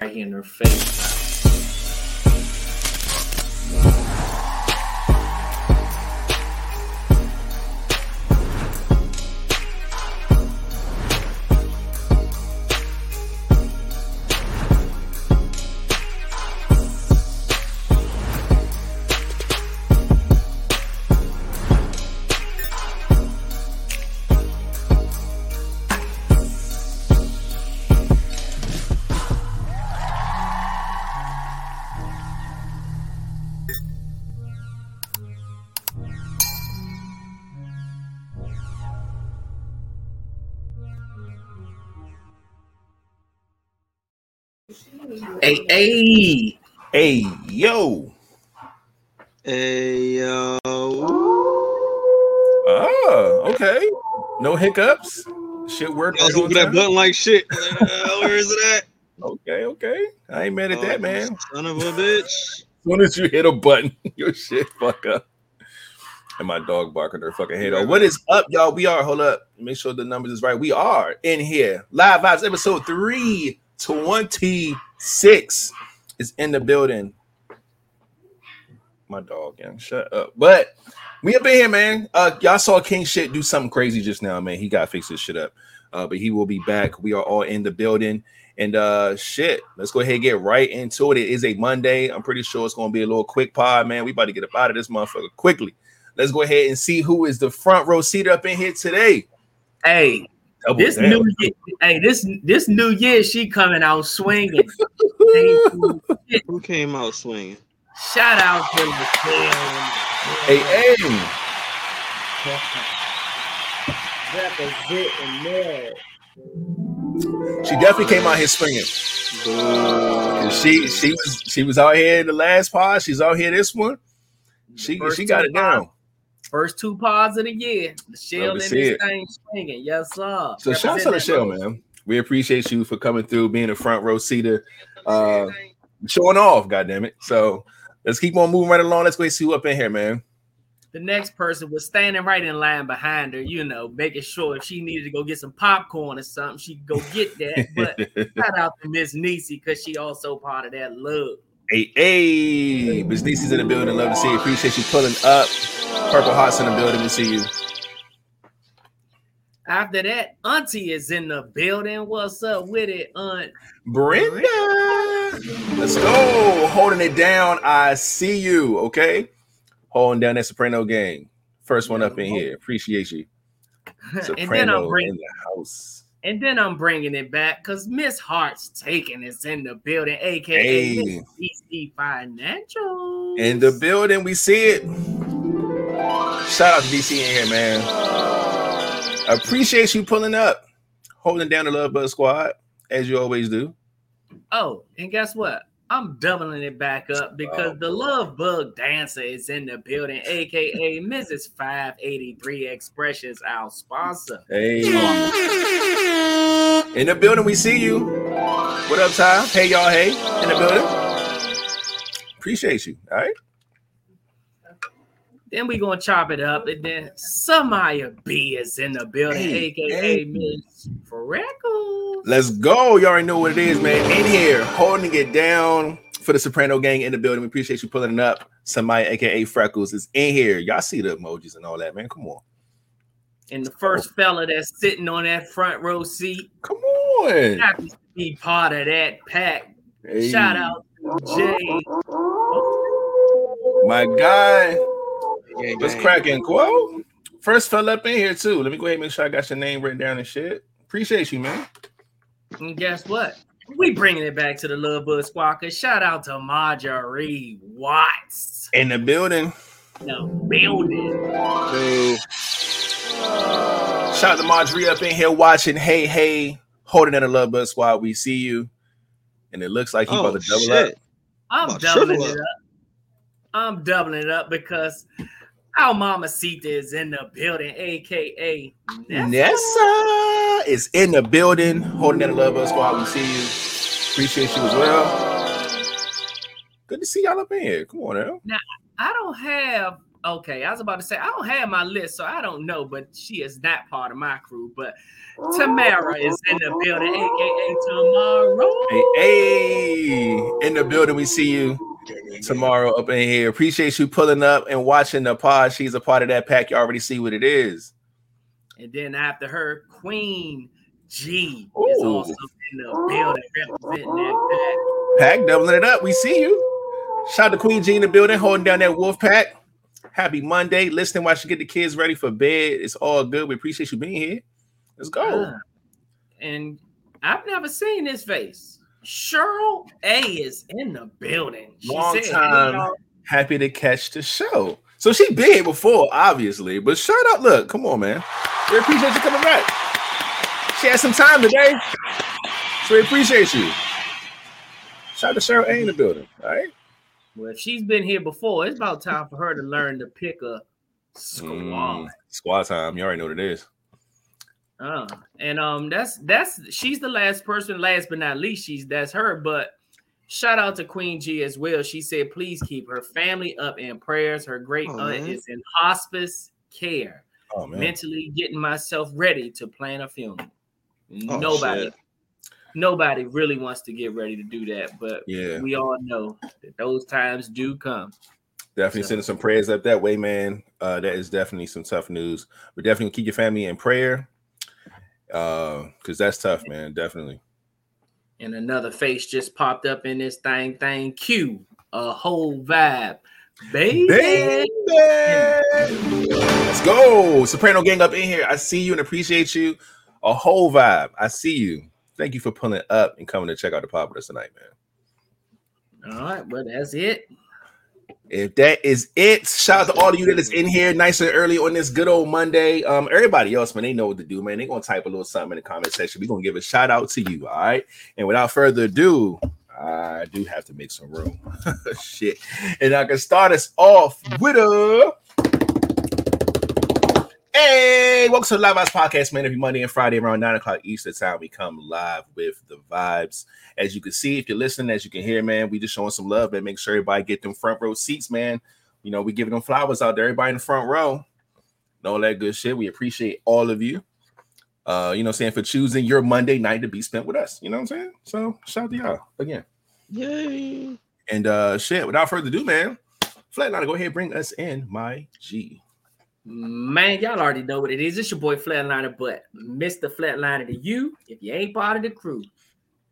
right here in her face. Hey, hey, Hey, yo. Hey yo. Oh, okay. No hiccups. Shit worked I was right on moving that time. button like shit. Where is it at? Okay, okay. I ain't mad at oh, that, Oh, man. Son of a bitch. As soon as you hit a button, your shit fuck up. And my dog barking her fucking head off. What is up, y'all? We are, hold up. Make sure the numbers is right. We are in here. Live Vibes episode 326 is in the building. My dog, yeah. Shut up. But we up in here, man. Uh, y'all saw King shit do something crazy just now, man. He got to fix his shit up. Uh, but he will be back. We are all in the building. And uh shit, let's go ahead and get right into it. It is a Monday. I'm pretty sure it's gonna be a little quick pod, man. We about to get up out of this motherfucker quickly. Let's go ahead and see who is the front row seat up in here today. hey, Double this down. new year, hey, this this new year, she coming out swinging. Who came out swinging? Shout out to Michelle. Hey, hey, Representing there. she definitely came out here swinging. And she she was she was out here in the last pod. She's out here this one. She First she got two it down. First two pods of the year. Michelle Love in this it. thing swinging. Yes, sir. So shout out to Representing Michelle, man. We appreciate you for coming through, being a front row seater, uh, showing off. God damn it! So let's keep on moving right along. Let's go see who up in here, man. the next person was standing right in line behind her, you know, making sure if she needed to go get some popcorn or something, she could go get that. But shout out to Miss Niecy because she also part of that love. Hey, hey, Niecy's in the building. Love to see you. Appreciate you pulling up. Purple Hearts in the building. We see you. After that, Auntie is in the building. What's up with it, Aunt? Brenda. Let's go. Holding it down. I see you. Okay. Holding down that Soprano game. First one up in here. Appreciate you. and then I'm Soprano bringing in the house. And then I'm bringing it back because Miss Hart's taking is in the building, aka Hey. Miss DC Financial. In the building, we see it. Shout out to DC in here, man. Appreciate you pulling up, holding down the Love Buzz Squad as you always do. Oh, and guess what? I'm doubling it back up oh. because Oh, the Love Bug Dancer is in the building, aka Mrs. 583 Expressions, our sponsor. Hey, in the building, we see you. What up, Ty? Hey, y'all. Hey, in the building. Appreciate you. All right. Then we gonna chop it up, and then Samaya B is in the building, Hey, aka hey. Miss Freckles. Let's go. You already know what it is, man. In here, holding it down for the Soprano gang in the building. We appreciate you pulling it up. Somebody, aka Freckles, is in here. Y'all see the emojis and all that, man. Come on. And the first fella that's sitting on that front row seat, Come on. happens to be part of that pack. Hey, Shout out to Jay. My guy. Gang, What's gang. cracking, Quo? First fella up in here, too. Let me go ahead and make sure I got your name written down and shit. Appreciate you, man. And guess what? We bringing it back to the Love Bug Squad. 'cause Shout out to Marjorie Watts. In the building. The building. Boo. Shout out to Marjorie up in here watching. Hey, hey, holding in the Love Buzz Squad. We see you. And it looks like he Oh, about to double shit. up. I'm About doubling triple it up. I'm doubling it up because our mama Sita is in the building, aka Nessa. Nessa is in the building, holding in the Love Buzz Squad. We see you. Appreciate you as well. Good to see y'all up in here. Come on now. now. I don't have Okay, I was about to say I don't have my list, so I don't know, but she is not part of my crew. But Tamara is in the building, aka Tomorrow. Hey, hey, in the building, we see you tomorrow up in here. Appreciate you pulling up and watching the pod. She's a part of that pack. You already see what it is. And then after her, Queen G is Ooh. also in the building representing that Pack doubling it up. We see you. Shout out to Queen G in the building, holding down that wolf pack. Happy Monday. Listening while she get the kids ready for bed. It's all good. We appreciate you being here. Let's go. Uh, and I've never seen this face. Cheryl A is in the building. She Long said, time. Happy to catch the show. So she been here before, obviously, but shout out. Look, come on, man. We appreciate you coming back. She had some time today, so we appreciate you. Shout out to Cheryl A in the building. All right. Well, if she's been here before, it's about time for her to learn to pick a squad. Mm, squad time. You already know what it is. Uh, and um, that's that's she's the last person. Last but not least, she's that's her. But shout out to Queen G as well. She said, please keep her family up in prayers. Her great Oh, aunt man. is in hospice care, Oh man. mentally getting myself ready to plan a funeral. Oh, nobody, shit. Nobody really wants to get ready to do that, but Yeah. we all know that those times do come. Definitely So- sending some prayers up that way, man. Uh, that is definitely some tough news. But definitely keep your family in prayer. Uh, because that's tough, man. Definitely. And another face just popped up in this thing. Thank you. A whole vibe, baby. Baby. Let's go. Soprano gang up in here. I see you and appreciate you. A whole vibe. I see you. Thank you for pulling up and coming to check out the pop with us tonight, man. All right, well, that's it. If that is it, shout out to all of you that is in here nice and early on this good old Monday. Um, everybody else, man, they know what to do, man. They gonna type a little something in the comment section. We're gonna give a shout out to you, all right. And without further ado, I do have to make some room. Shit. And I can start us off with a Hey, welcome to the Live House Podcast, man. Every Monday and Friday around 9 o'clock Eastern time, we come live with the vibes. As you can see, if you're listening, as you can hear, man, we just showing some love and make sure everybody get them front row seats, man. You know, we giving them flowers out there, everybody in the front row. All that good shit. We appreciate all of you. Uh, you know I'm saying, for choosing your Monday night to be spent with us. You know what I'm saying? So shout out to y'all again. Yay. And uh shit, without further ado, man. Flatliner, go ahead and bring us in my G. Man, y'all already know what it is. It's your boy Flatliner, but Mr. Flatliner to you, if you ain't part of the crew,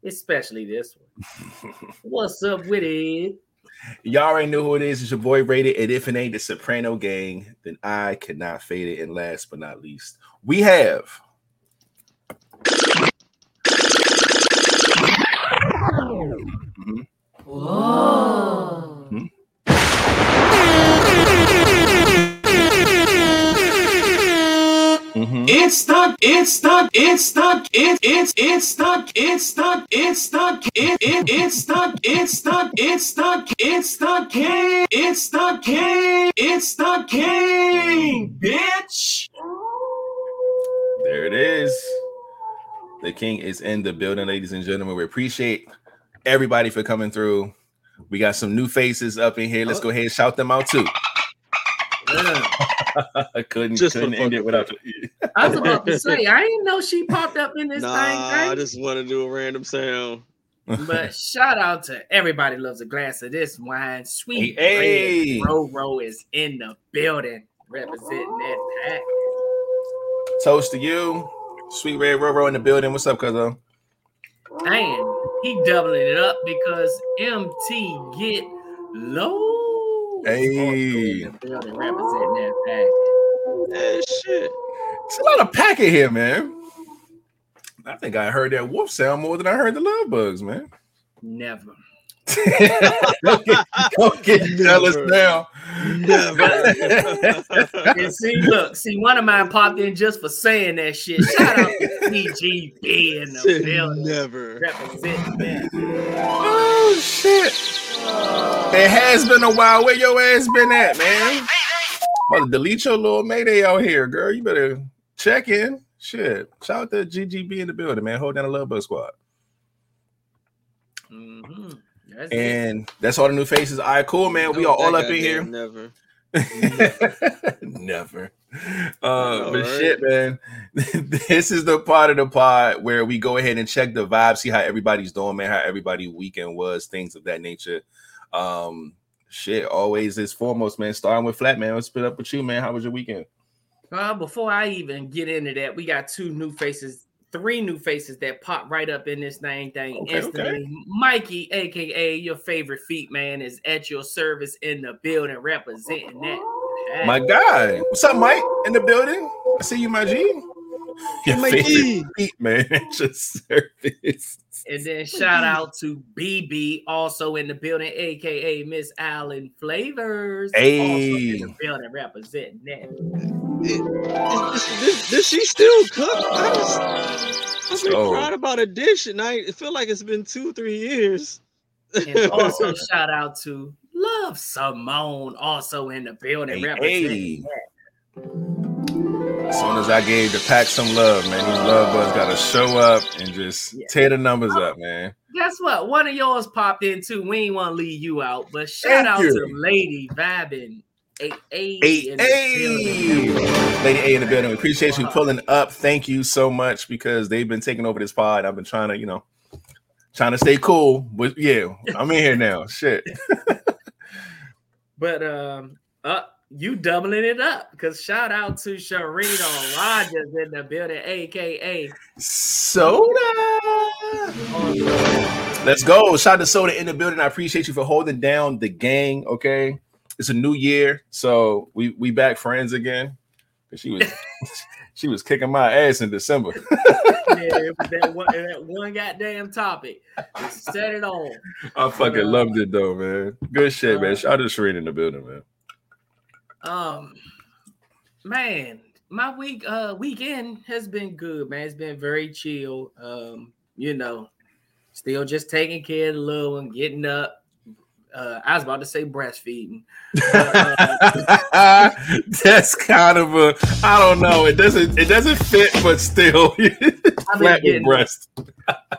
especially this one. What's up with it? Y'all already know who it is. It's your boy Rated. And if it ain't the Soprano gang, then I cannot fade it. And last but not least, we have Mhm. It's stuck, it's stuck, it's stuck, it, it's, it's stuck, it's stuck, it's stuck, it, it, it's stuck, it's stuck, it's stuck, it's stuck, king, it's stuck, king, it's stuck, king, bitch. There it is. The king is in the building, ladies and gentlemen. We appreciate everybody for coming through. We got some new faces up in here. Let's go ahead and shout them out too. Yeah. I couldn't Just couldn't end it fucking without. I was about to say, I didn't know she popped up in this thing. Nah, I just want to do a random sound. But shout out to everybody loves a glass of this wine. Sweet Hey. Red Roro is in the building representing that pack. Toast to you, sweet red Roro in the building. What's up, cousin? And he doubling it up because MT get low. Hey. Building representing that Eh, shit. It's a lot of packet here, man. I think I heard that wolf sound more than I heard the love bugs, man. Never. don't, get, don't get jealous Never. now. And see, look, see, one of mine popped in just for saying that shit. Shout out to PGB in the Said building never. representing that. oh shit! It has been a while. Where your ass been at, man? Mother, delete your little mayday out here, girl. You better check in. Shit. Shout out to GGB in the building, man. Hold down the Love Bug Squad. Mhm. That's it. And that's all the new faces. All right, cool, man. We are all up in here. Never. Never. Uh, know, but right? shit, man. This is the part of the pod where we go ahead and check the vibe, see how everybody's doing, man, how everybody weekend was, things of that nature. Um, shit, always is foremost, man. Starting with flat, man. Let's split up with you, man. How was your weekend? Well, before I even get into that, we got two new faces, three new faces that pop right up in this dang thing Okay, instantly. Mikey, aka your favorite feet man, is at your service in the building representing that. My guy. What's up, Mike? In the building? I see you, my G. Your Mikey. favorite feet, man. At your service. And then shout out to BB, also in the building, aka Miss Allen Flavors. also Hey. in the building representing that. Did, did she still cook? I just, I've been Oh. crying about a dish, and I it feel like it's been two, three years. And also shout out to Love Simone, also in the building Hey, representing hey. As soon as I gave the pack some love, man, these love bugs gotta show up and just Yeah. tear the numbers up, man. Guess what? One of yours popped in too. We ain't want to leave you out, but shout Thank out you. to Lady Vibin. A A Hey, in the hey, building. Lady A in the building. We appreciate you pulling up. Thank you so much because they've been taking over this pod. I've been trying to, you know, trying to stay cool. But yeah, I'm in here now. Shit. But um, uh, you doubling it up because shout out to Sharino Rogers in the building, aka Soda. Let's go. Shout out to Soda in the building. I appreciate you for holding down the gang. Okay. It's a new year. So we we back friends again. 'Cause She was she was kicking my ass in December. yeah, that one, that one goddamn topic. Set it on. I fucking Uh, loved it though, man. Good shit, man. uh, Shout out to Shereen in the building, man. Um, man, my week uh weekend has been good, man. It's been very chill. Um, you know, still just taking care of the little one, getting up. Uh, I was about to say breastfeeding. That's kind of a I don't know. It doesn't it doesn't fit, but still flat getting- breast.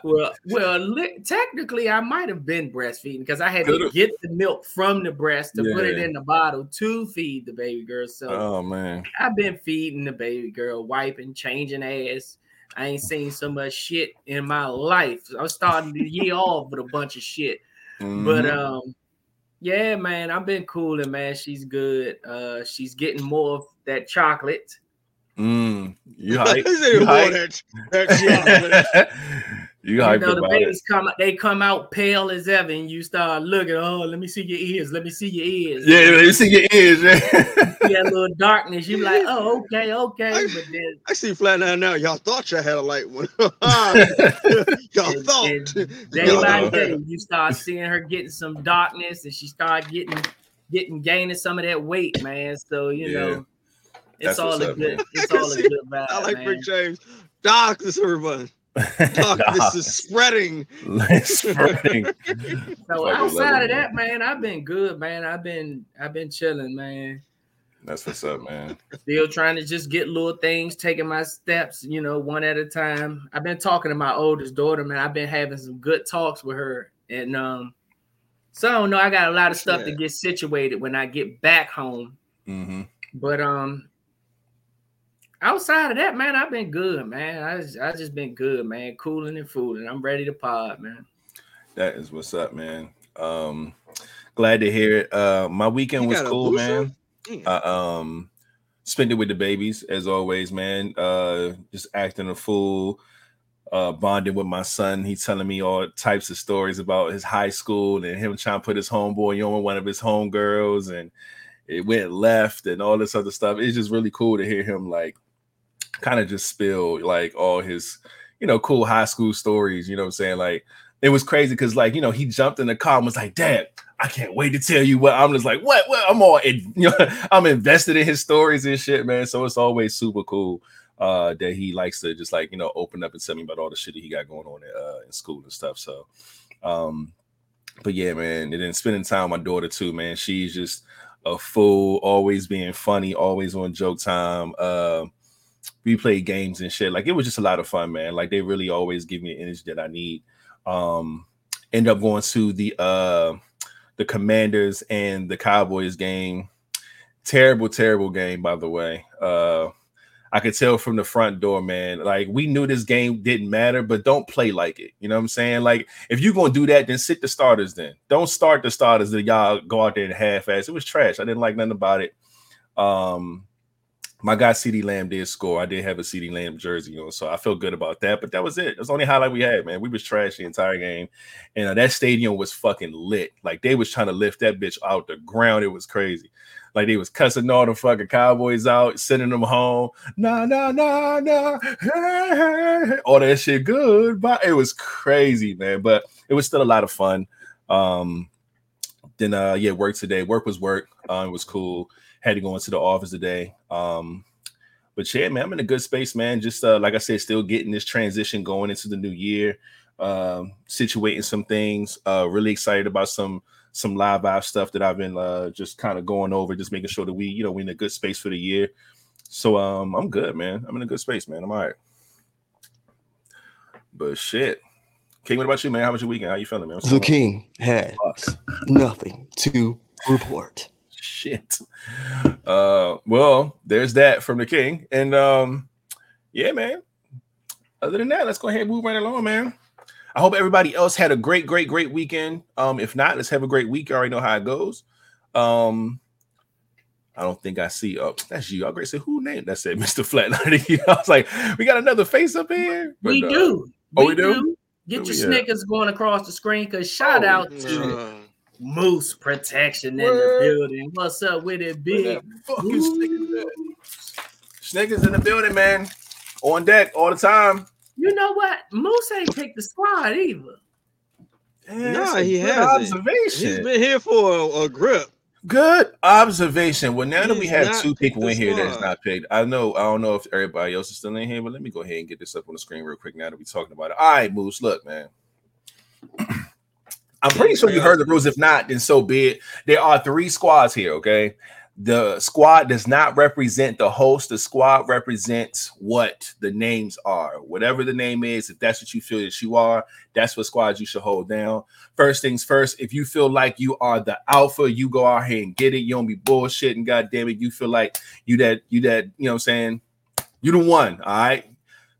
Well, well, li- technically, I might have been breastfeeding because I had to Could've. get the milk from the breast to put it in the bottle to feed the baby girl. So Oh man. I've been feeding the baby girl, wiping, changing ass. I ain't seen so much shit in my life. I was starting the year off with a bunch of shit. But Mhm. um, yeah, man, I've been cooling, man. She's good. Uh, she's getting more of that chocolate. Mm, you hype? You hype? that, that chocolate." you You hype know, the about it? babies come they come out pale as ever, and you start looking. Oh, let me see your ears. Let me see your ears. Yeah, let me see your ears. Yeah. yeah, little darkness. You like, oh, okay, okay. But then I see flat nine now. Y'all thought y'all had a light one. y'all And- thought. and day No, by no. day, you start seeing her getting some darkness, and she start getting getting gaining some of that weight, man. So you Yeah. know, That's it's all a up, good, man. it's all a good vibe, I like man. Rick James. Doc, this everyone. Doc, this is spreading. Spreading. So Fucking outside of that, man, I've been good, man. I've been I've been chilling, man. That's what's up, man. Still trying to just get little things, taking my steps, you know, one at a time. I've been talking to my oldest daughter, man. I've been having some good talks with her, and um, so I don't know. I got a lot of stuff to get situated when I get back home. hmm But um, outside of that, man, I've been good, man. I just, I just been good, man. Cooling and fooling. I'm ready to pod, man. That is what's up, man. Um, glad to hear it. Uh, my weekend was cool, man. I um spent it with the babies as always, man. Uh, just acting a fool. Uh, bonding with my son. He's telling me all types of stories about his high school and him trying to put his homeboy on one of his homegirls, and it went left and all this other stuff. It's just really cool to hear him like kind of just spill like all his, you know, cool high school stories. You know what I'm saying? Like it was crazy because like you know he jumped in the car and was like, "Dad, I can't wait to tell you what." I'm just like, "What? What?" I'm all, in, you know, I'm invested in his stories and shit, man. So it's always super cool uh that he likes to just like you know open up and tell me about all the shit that he got going on uh, in school and stuff. So, um, but yeah, man, and then spending time with my daughter too, man. She's just a fool, always being funny, always on joke time. Uh, we played games and shit. Like it was just a lot of fun, man. Like they really always give me the energy that I need. Um, end up going to the uh the Commanders and the Cowboys game. Terrible, terrible game, by the way. Uh I could tell from the front door, man. Like we knew this game didn't matter, but don't play like it. You know what I'm saying? Like if you're gonna do that, then sit the starters. Then don't start the starters. That y'all go out there and half ass. It was trash. I didn't like nothing about it. Um, my guy CeeDee Lamb did score. I did have a CeeDee Lamb jersey on, so I feel good about that. But that was it. That's the only highlight we had, man. We was trash the entire game, and uh, that stadium was fucking lit. Like they was trying to lift that bitch out the ground. It was crazy. Like they was cussing all the fucking Cowboys out, sending them home. Nah, nah, nah, nah. All that shit good, but it was crazy, man. But it was still a lot of fun. Um, then uh, yeah, work today. Work was work. Uh, it was cool. Had to go into the office today. Um, but yeah, man, I'm in a good space, man. Just uh, like I said, still getting this transition going into the new year. Um, situating some things. Uh, really excited about some some live vibe stuff that I've been uh, just kind of going over, just making sure that we, you know, we're in a good space for the year. So um, I'm good, man. I'm in a good space, man. I'm all right. But shit. King, what about you, man? How was your weekend? How you feeling, man? What's The king had nothing to report. Shit. Uh, well, there's that from the king. And um, yeah, man. Other than that, let's go ahead and move right along, man. I hope everybody else had a great, great, great weekend. Um, if not, let's have a great week. You already know how it goes. Um, I don't think I see. Oh, that's you. I great said, who named that? Said Mr. Flatliner. I was like, we got another face up here. But, we uh, do. oh, we do? Get Where your we at? Snickers going across the screen. Cause shout Oh, out to Uh, Moose Protection in the building. What's up with it, big? Snickers in the building, man. On deck all the time. You know what? Moose ain't picked the squad either. Yeah, Nah, he hasn't. Observation. he's been here for a, a grip. Good observation. Well, now that we have two picked people in here that's not picked, I know I don't know if everybody else is still in here, but let me go ahead and get this up on the screen real quick now that we're talking about it. All right, Moose, look, man. I'm pretty sure you heard the rules. If not, then so be it. There are three squads here, okay? The squad does not represent the host. The squad represents what the names are. Whatever the name is, if that's what you feel that you are, that's what squad you should hold down. First things first, if you feel like you are the alpha, you go out here and get it. You don't be bullshitting, god damn it. You feel like you that, you that, you know what I'm saying? You the one, all right.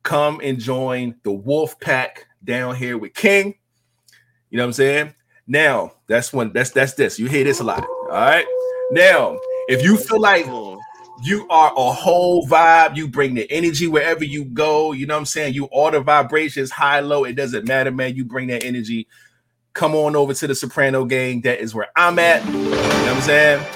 Come and join the wolf pack down here with King. You know what I'm saying? Now, that's when that's that's this. You hear this a lot. All right. Now, if you feel like you are a whole vibe. You bring the energy wherever you go. You know what I'm saying? You order vibrations, high, low. It doesn't matter, man. You bring that energy. Come on over to the Soprano gang. That is where I'm at. You know what I'm saying?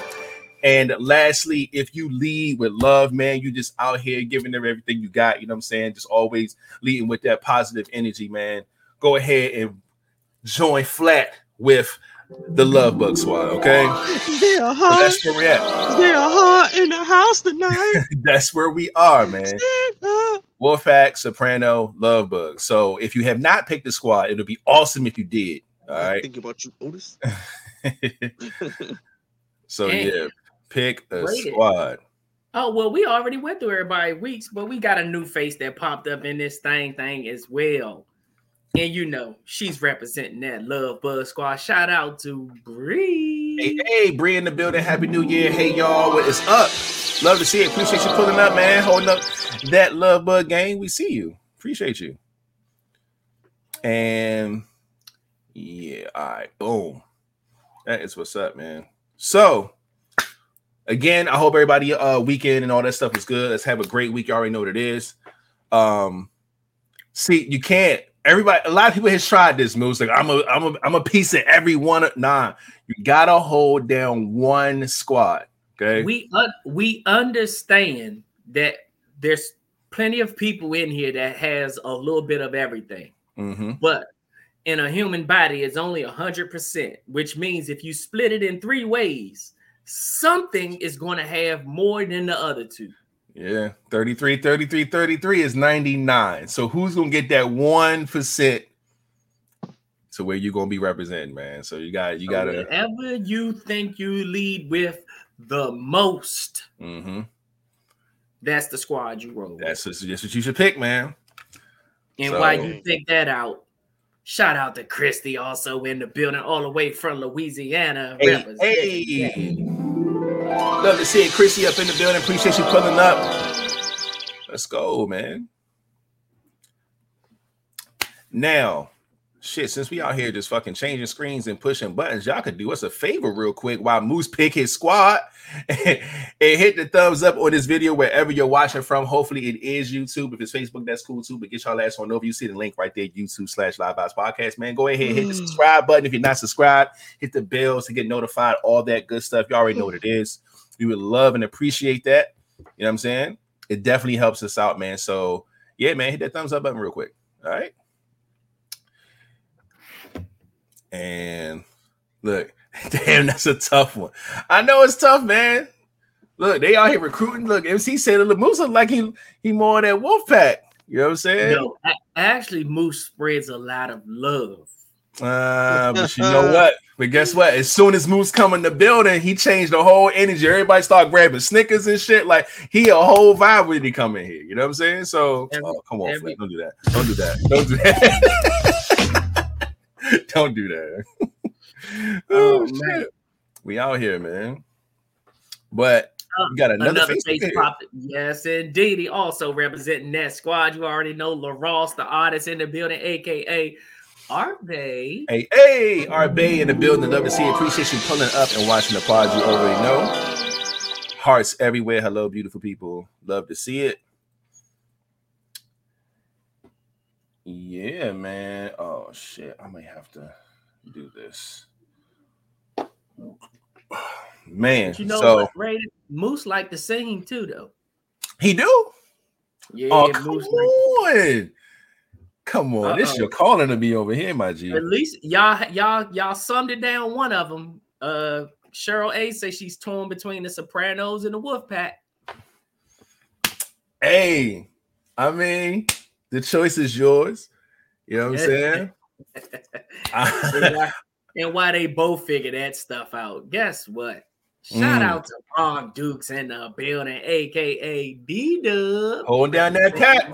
And lastly, if you lead with love, man, you just out here giving them everything you got. You know what I'm saying? Just always leading with that positive energy, man. Go ahead and join flat with the Love Bug Squad, okay? They're So hot. that's where we're at. They're hot in the house tonight. That's where we are, man. Stand up. Wolfpack, Soprano, Love Bug. So if you have not picked the squad, it'll be awesome if you did. All right. Think about you, Otis. so Damn. yeah, pick a Rated. squad. Oh well, we already went through everybody weeks, but we got a new face that popped up in this thing thing as well. And you know, she's representing that Love Buzz Squad. Shout out to Bree. Hey, hey, Bree in the building. Happy New Year. Hey, y'all. What is up? Love to see it. Appreciate you pulling up, man. Holding up that Love Bug game. We see you. Appreciate you. And yeah, all right. Boom. That is what's up, man. So again, I hope everybody uh weekend and all that stuff is good. Let's have a great week. You already know what it is. Um, see, you can't. Everybody, a lot of people has tried this move. It's like I'm a, I'm a, I'm a piece of every one. Nah, you gotta hold down one squad. Okay. We un- we understand that there's plenty of people in here that has a little bit of everything, mm-hmm. but in a human body, it's only a hundred percent, which means if you split it in three ways, something is going to have more than the other two. Yeah. 33, 33, 33 is 99. So who's gonna get that one percent to where you're gonna be representing, man? So you got you So gotta whatever you think you lead with the most, mm-hmm. that's the squad you roll. with. that's just, that's what you should pick, man. and so- while you think that out, shout out to Christy also in the building, all the way from Louisiana. Hey. Love to see it. Chrissy up in the building. Appreciate you pulling up. Let's go, man. Now, shit, since we out here just fucking changing screens and pushing buttons, y'all could do us a favor real quick while Moose pick his squad and hit the thumbs up on this video wherever you're watching from. Hopefully it is YouTube. If it's Facebook, that's cool too. But get y'all ass on over. You see the link right there, YouTube slash live Vibes podcast. Man, go ahead, hit the hmm. subscribe button if you're not subscribed, hit the bells to get notified, all that good stuff. You already know what it is. We would love and appreciate that. You know what I'm saying? It definitely helps us out, man. So yeah, man, hit that thumbs up button real quick. All right. And look, damn, that's a tough one. I know it's tough, man. Look, they out here recruiting. Look, MC said the Moose look like he he more than wolf pack. You know what I'm saying? No, actually, Moose spreads a lot of love. Uh, but you know what? But guess what? As soon as Moose come in the building, he changed the whole energy. Everybody start grabbing Snickers and shit. Like he a whole vibe when he come in here. You know what I'm saying? So Every- oh, come on, every- Flip. don't do that. Don't do that. Don't do that. don't do that. oh, Oh, shit. man. We out here, man. But Uh, we got another, Another face. face. Yes, indeed. He also representing that squad. You already know LaRoss, the artist in the building, aka Arbe. Hey, hey, Bay in the building. Love to see. Appreciate you pulling up and watching the pod. You already know. Hearts everywhere. Hello, beautiful people. Love to see it. Yeah, man. Oh shit. I might have to do this. Man, But you know so what, Ray? Moose like to sing too, though. he do? Yeah, oh, come Moose like on. Come on. This Uh-oh. you're calling to be over here, my G. At least y'all y'all y'all summed it down. One of them, uh, Cheryl A says she's torn between the Sopranos and the Wolfpack. Hey, I mean, the choice is yours. You know what I'm saying? and, why, and why they both figure that stuff out. Guess what? Shout Mm. out to Ron Dukes in the building, aka B Dub. Hold down that cat.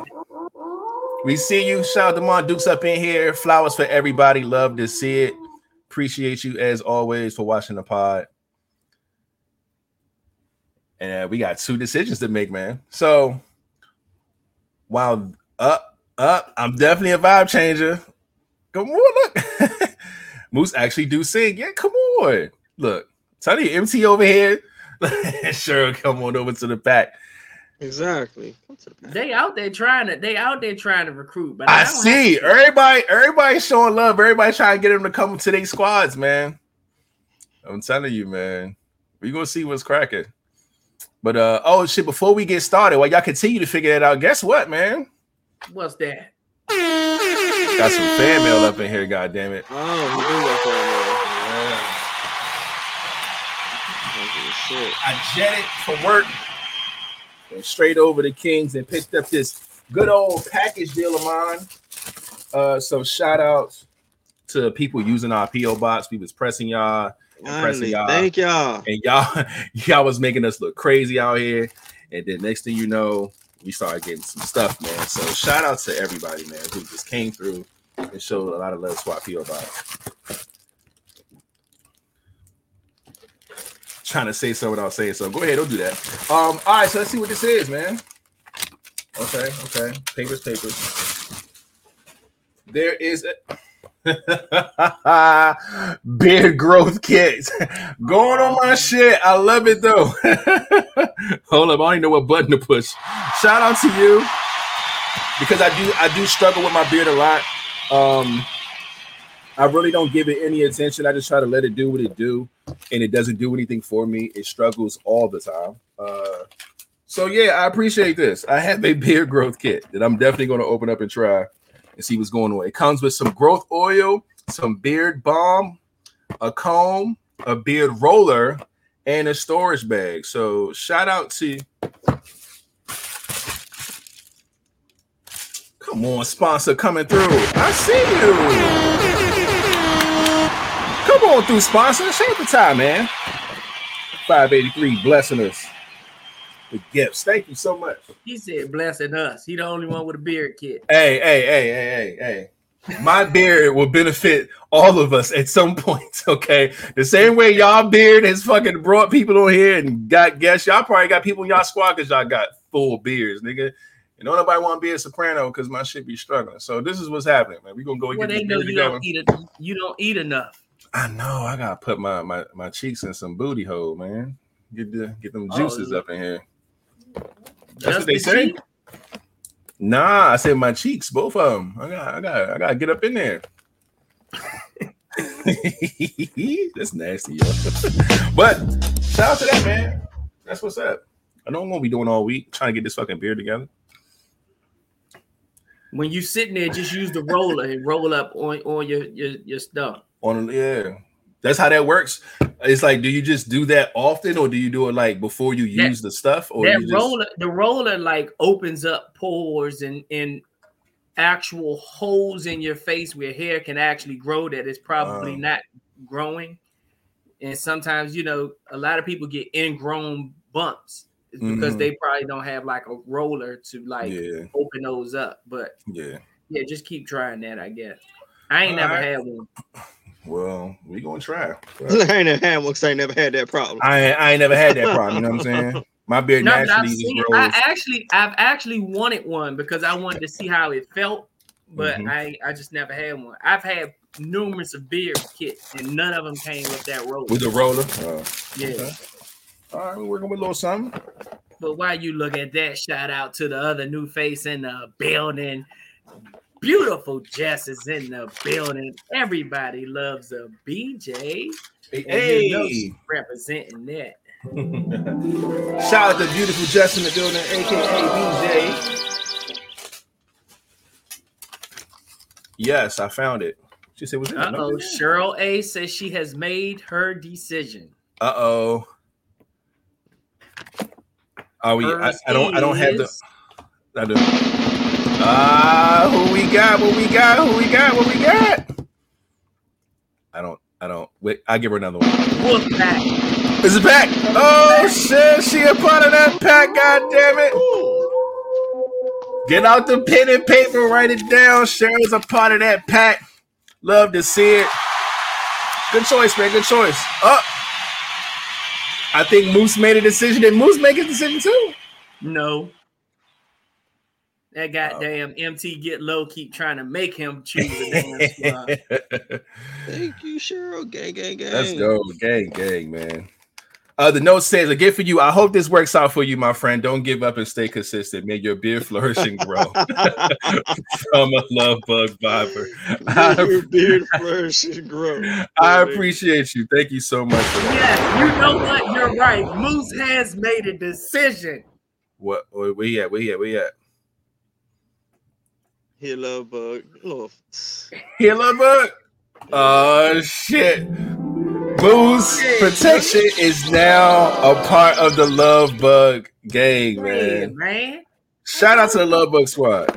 We see you. Shout out to Mon Dukes up in here. Flowers for everybody. Love to see it. Appreciate you as always for watching the pod. And uh, we got two decisions to make, man. So while up, up, I'm definitely a vibe changer. Come on, look. Moose actually do sing. Yeah, come on. Look, tell you, MT over here. sure, come on over to the back. Exactly. They out there trying to they out there trying to recruit, but I don't see to. everybody. Everybody showing love. Everybody trying to get them to come to their squads, man. I'm telling you, man. We gonna see what's cracking. But uh, oh shit! Before we get started, while y'all continue to figure that out, guess what, man? What's that? Got some fan mail up in here. God damn it! Oh, he do that for me. Shit. I jetted from work and straight over to Kings and picked up this good old package deal of mine. Uh, so shout out to people using our PO box. We was pressing y'all. pressing y'all. Thank y'all. and y'all y'all was making us look crazy out here. And then next thing you know, we started getting some stuff, man. So shout out to everybody, man, who just came through and showed a lot of love to our PO box. Trying to say something without saying so. Go ahead, don't do that. Um, all right, so let's see what this is, man. Okay, okay. Papers, papers. There is a beard growth kit going on my shit. I love it though. Hold up, I don't even know what button to push. Shout out to you because I do I do struggle with my beard a lot. Um, I really don't give it any attention. I just try to let it do what it do, and it doesn't do anything for me. It struggles all the time. Uh, so yeah, I appreciate this. I have a beard growth kit that I'm definitely going to open up and try and see what's going on. It comes with some growth oil, some beard balm, a comb, a beard roller, and a storage bag. So shout out to Come on, sponsor coming through. I see you. Come on through, sponsor. Shake the time, man. 583 blessing us with gifts. Thank you so much. He said blessing us. He the only one with a beard kid. Hey, hey, hey, hey, hey, hey. my beard will benefit all of us at some point. Okay, the same way y'all beard has fucking brought people on here and got guests. Y'all probably got people in y'all squad because y'all got full beards, nigga. And don't nobody want to be a soprano because my shit be struggling. So this is what's happening, man. We gonna go Well, get they know beard you together. don't eat it. You don't eat enough. I know. I gotta put my my, my cheeks in some booty hole, man. Get the get them Oh, juices yeah. up in here. That's what they the say. cheek? Nah, I said my cheeks, both of them. I got, I got, I got to get up in there. That's nasty, yo. but shout out to that man. That's what's up. I know I'm gonna be doing all week trying to get this fucking beer together. When you sitting there, just use the roller and roll up on, on your, your your stuff. On yeah, that's how that works. It's like, do you just do that often, or do you do it like before you That- use the stuff, or that just, roller, the roller, like opens up pores and and actual holes in your face where hair can actually grow that is probably Wow. not growing. And sometimes, you know, a lot of people get ingrown bumps because Mhm. they probably don't have like a roller to like yeah, open those up. But yeah. yeah, just keep trying that, I guess. I ain't All never right. had one. Well, we gonna try. I ain't never had one 'cause I ain't never had that problem. I ain't, I ain't never had that problem. You know what I'm saying? My beard No, but I've naturally just seen, grows. I actually, I've actually wanted one because I wanted to see how it felt, but Mhm. I, I just never had one. I've had numerous of beer kits, and none of them came with that roller. with the roller. Oh, yeah, okay. All right, we're working with a little something. but while you look at that, shout out to the other new face in the building. Beautiful Jess is in the building. Everybody loves a BJ. And you know she's representing that. Shout out to beautiful Jess in the building, aka BJ. Yes, I found it. She said, "Was it?" Uh oh, Cheryl A says she has made her decision. Uh oh. Are we? I, I don't. I don't have the. I do. Ah, who we got? What we got? Who we got? What we got? I don't. I don't. Wait. I'll give her another one. Wolfpack. Is it back? Oh shit! She a part of that pack. God damn it! Get out the pen and paper. Write it down. Cheryl's a part of that pack. Love to see it. Good choice, man. Good choice. Up. I think Moose made a decision. Did Moose make a decision too? No. That goddamn MT get low keep trying to make him choose a damn squad. Thank you, Cheryl. Gang, gang, gang. Let's go, gang, gang, man. Uh, the note says, "A gift for you. I hope this works out for you, my friend. Don't give up and stay consistent. May your beard flourish and grow." From a love bug viber. May your beard flourish and grow. I appreciate you. Thank you so much for that. Yes, you know what? You're right. Moose has made a decision. What? Where we at? Where you at? Where you at? Here, love bug. Love. Oh. Here, love bug. Oh shit. Moose protection is now a part of the love bug gang, Man, man. man. Shout out to the love bug squad.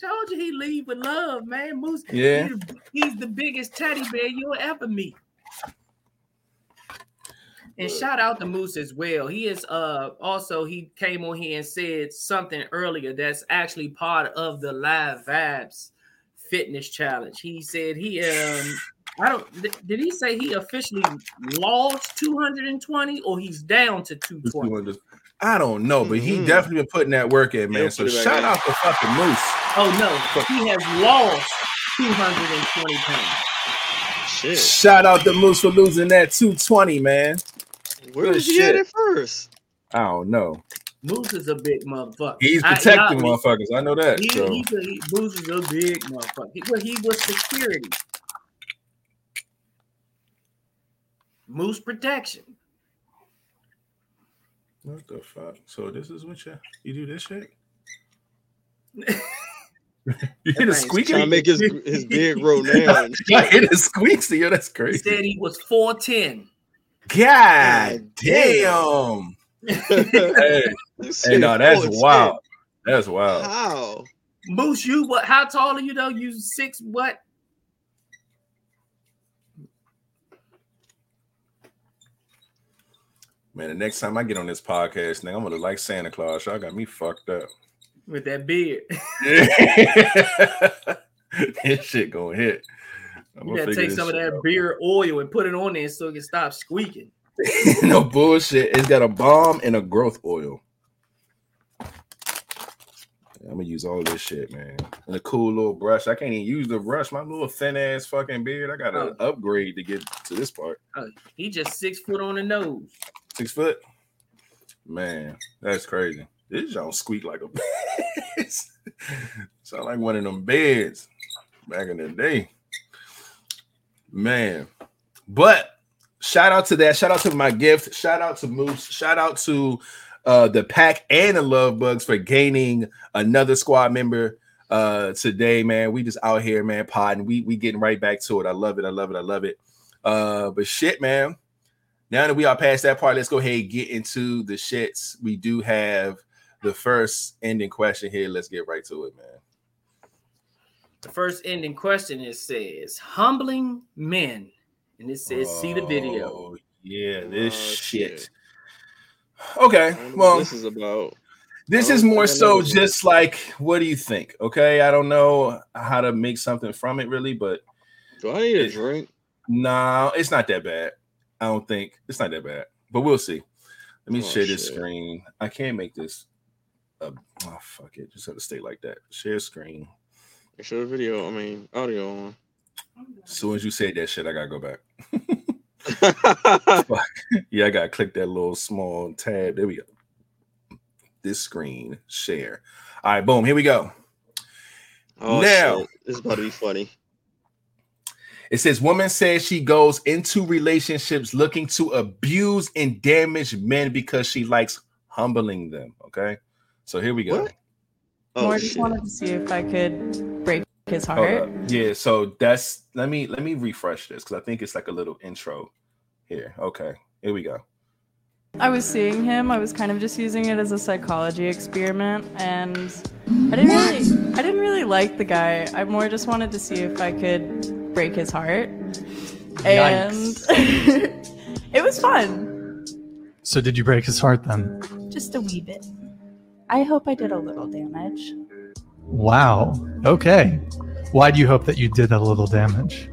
Told you he leave with love, man. Moose, Yeah. he's, he's the biggest teddy bear you'll ever meet. And shout out to Moose as well. He is uh also he came on here and said something earlier that's actually part of the live vibes fitness challenge. He said he um I don't th- did he say he officially lost 220 or he's down to 220? I don't know, but he Mhm. definitely been putting that work in, man. He'll So put it back shout out to fucking Moose. Oh no, he has lost 220 pounds. Shit. Shout out to Moose for losing that 220, man. Where Good was he at shit. at first? I don't know. Moose is a big motherfucker. He's I- protecting y'all- motherfuckers. I know that. He, So he's a, he, Moose is a big motherfucker. He, well, he was security. Moose protection. what the fuck? So this is what you you do this shit? you hear the man's squeaking? Trying to make his his beard grow now. and I shit. hear the squeaks. Yo, that's He crazy. said he was 410. God damn. damn. hey, You hey, no, that's 410. wild. That's wild. How? Moose, you what? How tall are you though? You six what? Man, the next time I get on this podcast, nigga, I'm gonna look like Santa Claus. Y'all got me fucked up. With that beard. this shit gonna hit. I'm You gonna gotta take some of that out. beer oil and put it on there so it can stop squeaking. no bullshit. It's got a bomb and a growth oil. I'm gonna use all this shit, man. And a cool little brush. I can't even use the brush. My little thin ass fucking beard. I gotta oh. upgrade to get to this part. Oh, he just six foot on the nose. Six foot. Man, that's crazy. This don't squeak like a bed. Sound like one of them beds back in the day. Man. But shout out to that. Shout out to my gift. Shout out to Moose. Shout out to uh the pack and the love bugs for gaining another squad member uh today, man. We just out here, man, podding. We we getting right back to it. I love it. I love it. I love it. Uh, but shit, man. Now that we are past that part, let's go ahead and get into the shits. We do have the first ending question here. Let's get right to it, man. The first ending question it says humbling men. And it says see the video. Oh, Yeah, this Oh, shit. shit. Okay, I wonder what well, this is about. this is more so know this. just like, what do you think? Okay, I don't know how to make something from it really, but Do I need a drink? no, it's not that bad. I don't think it's not that bad, but we'll see. Let me Oh, share this shit. screen. I can't make this. Uh, oh fuck it, just have to stay like that. Share screen. Show the video. I mean, audio on. As soon as you said that shit, I gotta go back. oh, Yeah, I gotta click that little small tab. There we go. This screen share. All right, boom. Here we go. Oh, now- shit. this is about to be funny. It says, "Woman says she goes into relationships looking to abuse and damage men because she likes humbling them." Okay, so here we go. What? Oh More just shit. wanted to see if I could break his heart. Yeah, so that's let me let me refresh this because I think it's like a little intro here. Okay, here we go. I was seeing him. I was kind of just using it as a psychology experiment, and I didn't really, I didn't really like the guy. I more just wanted to see if I could break his heart, and it was fun. So did you break his heart then? Just a wee bit. I hope I did a little damage. Wow. Okay. Why do you hope that you did a little damage?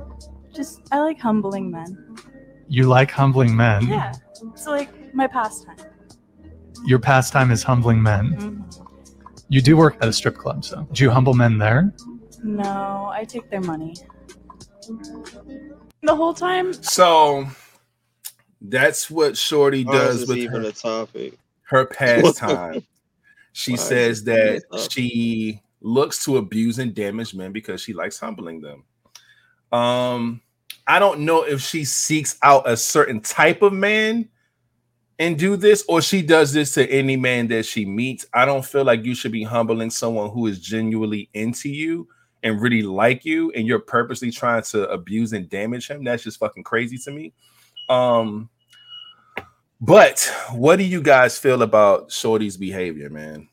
Just I like humbling men. You like humbling men. Yeah, it's like my pastime. Your pastime is humbling men. Mhm. You do work at a strip club, so do you humble men there? No, I take their money. The whole time, So that's what Shorty does this with even her, a topic? her pastime. She says that she looks to abuse and damage men because she likes humbling them. Um, I don't know if she seeks out a certain type of man and do this, or she does this to any man that she meets. I don't feel like you should be humbling someone who is genuinely into you and really like you, and you're purposely trying to abuse and damage him. That's just fucking crazy to me. Um, but what do you guys feel about Shorty's behavior, man?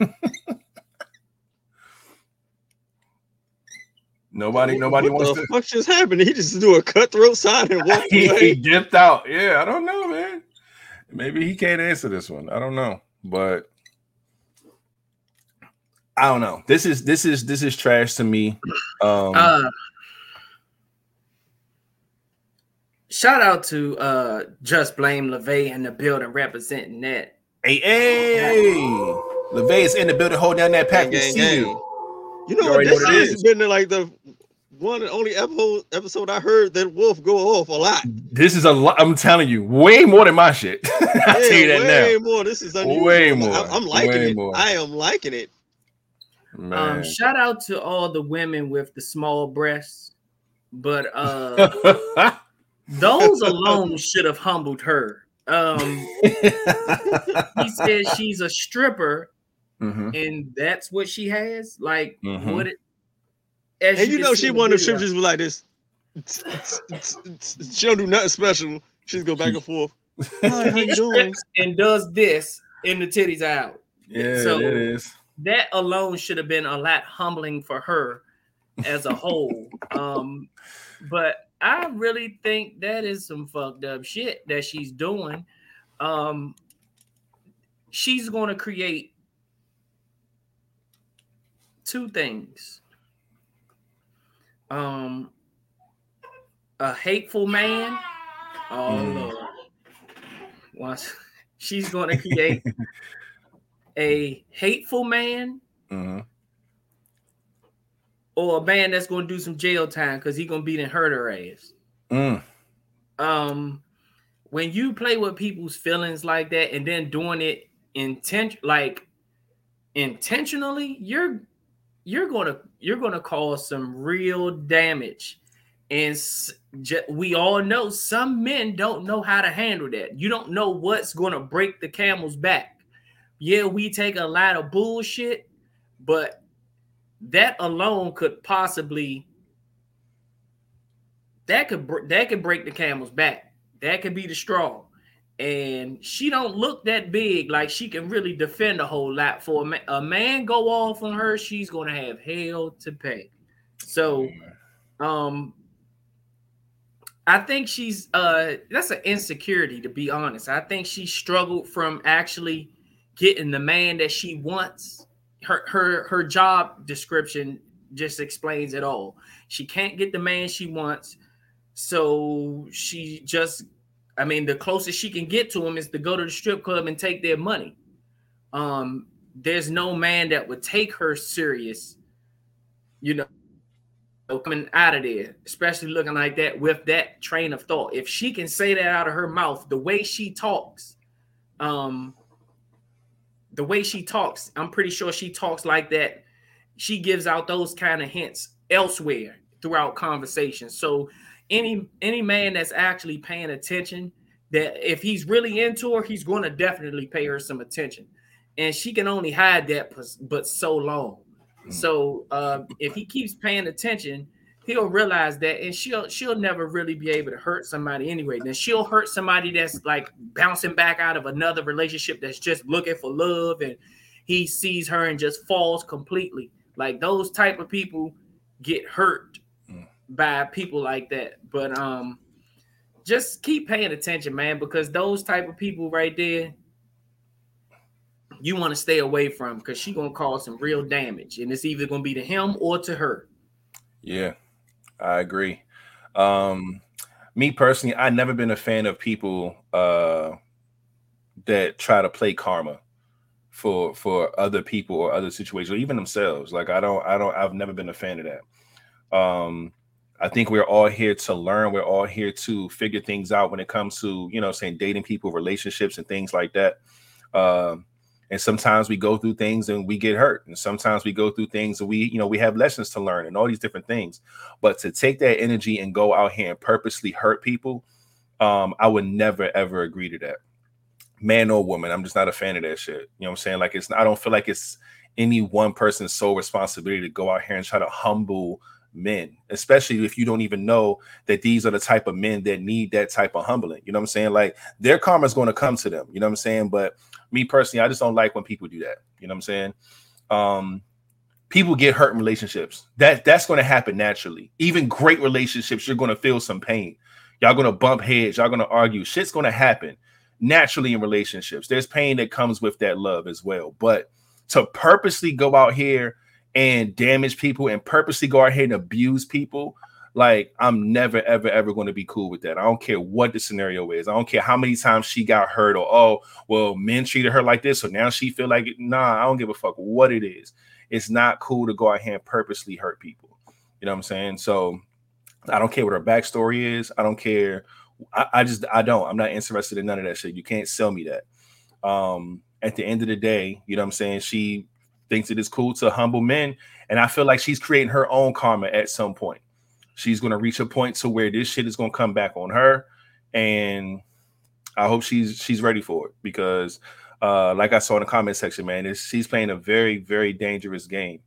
Nobody, nobody what wants the to. fuck just happened? He just do a cutthroat sign and walk he, he dipped out. Yeah, I don't know, man. Maybe he can't answer this one. I don't know, but I don't know. This is this is this is trash to me. Um, Uh shout out to uh Just Blame LeVay in the building representing that. hey, hey, LeVay is in the building. holding down that pack. Gang, gang, gang. you. You know You what? This what has is. been like the one and only episode episode I heard that Wolf go off a lot. This is a lot. I'm telling you, way more than my shit. I'll tell you that way now. more. This is unusual. Way more. I, am liking Way it. more. I am liking it. Um shout out to all the women with the small breasts, but uh those alone should have humbled her. Um he said she's a stripper Mhm. and that's what she has. Like Mhm. what it as And you can know she in the one of them strippers was like this. She don't do nothing special. She just go back and forth. Hi, how She you doing? strips and does this and the titties out. Yeah, So- it is. that alone should have been a lot humbling for her as a whole. um, but I really think that is some fucked up shit that she's doing. Um, she's going to create two things. Um, a hateful man. Oh Mm. Lord. Once she's gonna create a hateful man Mhm. Or a man that's gonna do some jail time because he gonna beat and hurt her ass. Mm. um when you play with people's feelings like that and then doing it intent like intentionally you're you're gonna you're gonna cause some real damage and we all know some men don't know how to handle that you don't know what's gonna break the camel's back yeah we take a lot of bullshit but that alone could possibly that could that could break the camel's back. That could be the straw. And she don't look that big, like she can really defend a whole lot. For a, ma- a man go off on her, she's gonna have hell to pay. So, um, I think she's uh that's an insecurity to be honest. I think she struggled from actually getting the man that she wants. Her her her job description just explains it all. She can't get the man she wants. So she just, I mean, the closest she can get to him is to go to the strip club and take their money. Um, there's no man that would take her serious, you know, coming out of there, especially looking like that with that train of thought. If she can say that out of her mouth, the way she talks, um, the way she talks, I'm pretty sure she talks like that. She gives out those kind of hints elsewhere throughout conversations. So any any man that's actually paying attention that if he's really into her he's going to definitely pay her some attention and she can only hide that but so long so uh, if he keeps paying attention he'll realize that and she'll she'll never really be able to hurt somebody anyway then she'll hurt somebody that's like bouncing back out of another relationship that's just looking for love and he sees her and just falls completely like those type of people get hurt by people like that. But um just keep paying attention, man, because those type of people right there, you want to stay away from because she gonna cause some real damage, and it's either gonna be to him or to her. Yeah, I agree. Um, me personally, I've never been a fan of people uh, that try to play karma for for other people or other situations, or even themselves. Like I don't, I don't, I've never been a fan of that. Um, I think we're all here to learn. We're all here to figure things out when it comes to you know saying dating people, relationships, and things like that. Um, and sometimes we go through things and we get hurt. And sometimes we go through things and we you know we have lessons to learn and all these different things. But to take that energy and go out here and purposely hurt people um i would never ever agree to that. Man or woman i'm just not a fan of that shit. You know what i'm saying? Like it's i don't feel like it's any one person's sole responsibility to go out here and try to humble men especially if you don't even know that these are the type of men that need that type of humbling. You know what i'm saying? Like their karma is going to come to them. You know what i'm saying? But me personally, I just don't like when people do that. You know what I'm saying? Um, people get hurt in relationships. That that's going to happen naturally. Even great relationships, you're going to feel some pain. Y'all going to bump heads. Y'all going to argue. Shit's going to happen naturally in relationships. There's pain that comes with that love as well. But to purposely go out here and damage people and purposely go out here and abuse people, like I'm never ever ever going to be cool with that. I don't care what the scenario is. I don't care how many times she got hurt or oh well men treated her like this so now she feel like. Nah, I don't give a fuck what it is. It's not cool to go out here and purposely hurt people. You know what I'm saying? So I don't care what her backstory is. I don't care. I, I just I don't. I'm not interested in none of that shit. You can't sell me that. Um, at the end of the day, you know what I'm saying? She thinks it is cool to humble men, and I feel like she's creating her own karma at some point she's to reach a point to where this shit is to come back on her and i hope she's she's ready for it because uh like i saw in the comment section man she's playing a very very dangerous game.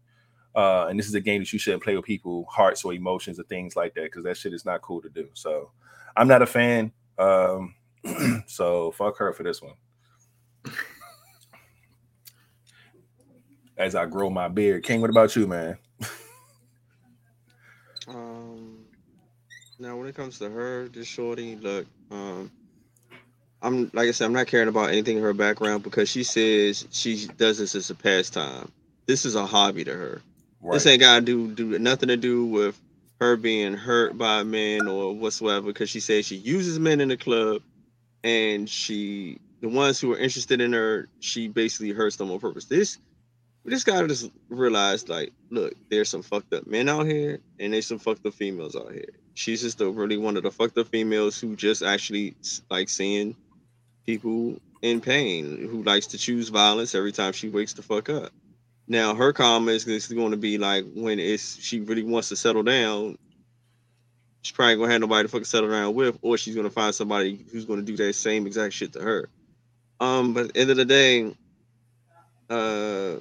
Uh and this is a game that you shouldn't play with people hearts or emotions or things like that because that shit is not cool to do. So i'm not a fan um so fuck her for this one. As i grow my beard. King what about you man Um, now when it comes to her, this shorty, look, um, I'm like I said, I'm not caring about anything in her background because she says she does this as a pastime. This is a hobby to her. This ain't got to do do nothing to do with her being hurt by men or whatsoever. Because she says she uses men in the club, and she the ones who are interested in her, she basically hurts them on purpose. This we just gotta just realize, like, look, there's some fucked up men out here, and there's some fucked up females out here. She's just a, really one of the fucked up females who just actually like seeing people in pain, who likes to choose violence every time she wakes the fuck up. Now her comment is going to be like when it's she really wants to settle down, she's probably gonna have nobody to fucking settle down with, or she's gonna find somebody who's gonna do that same exact shit to her. Um, but at the end of the day, uh,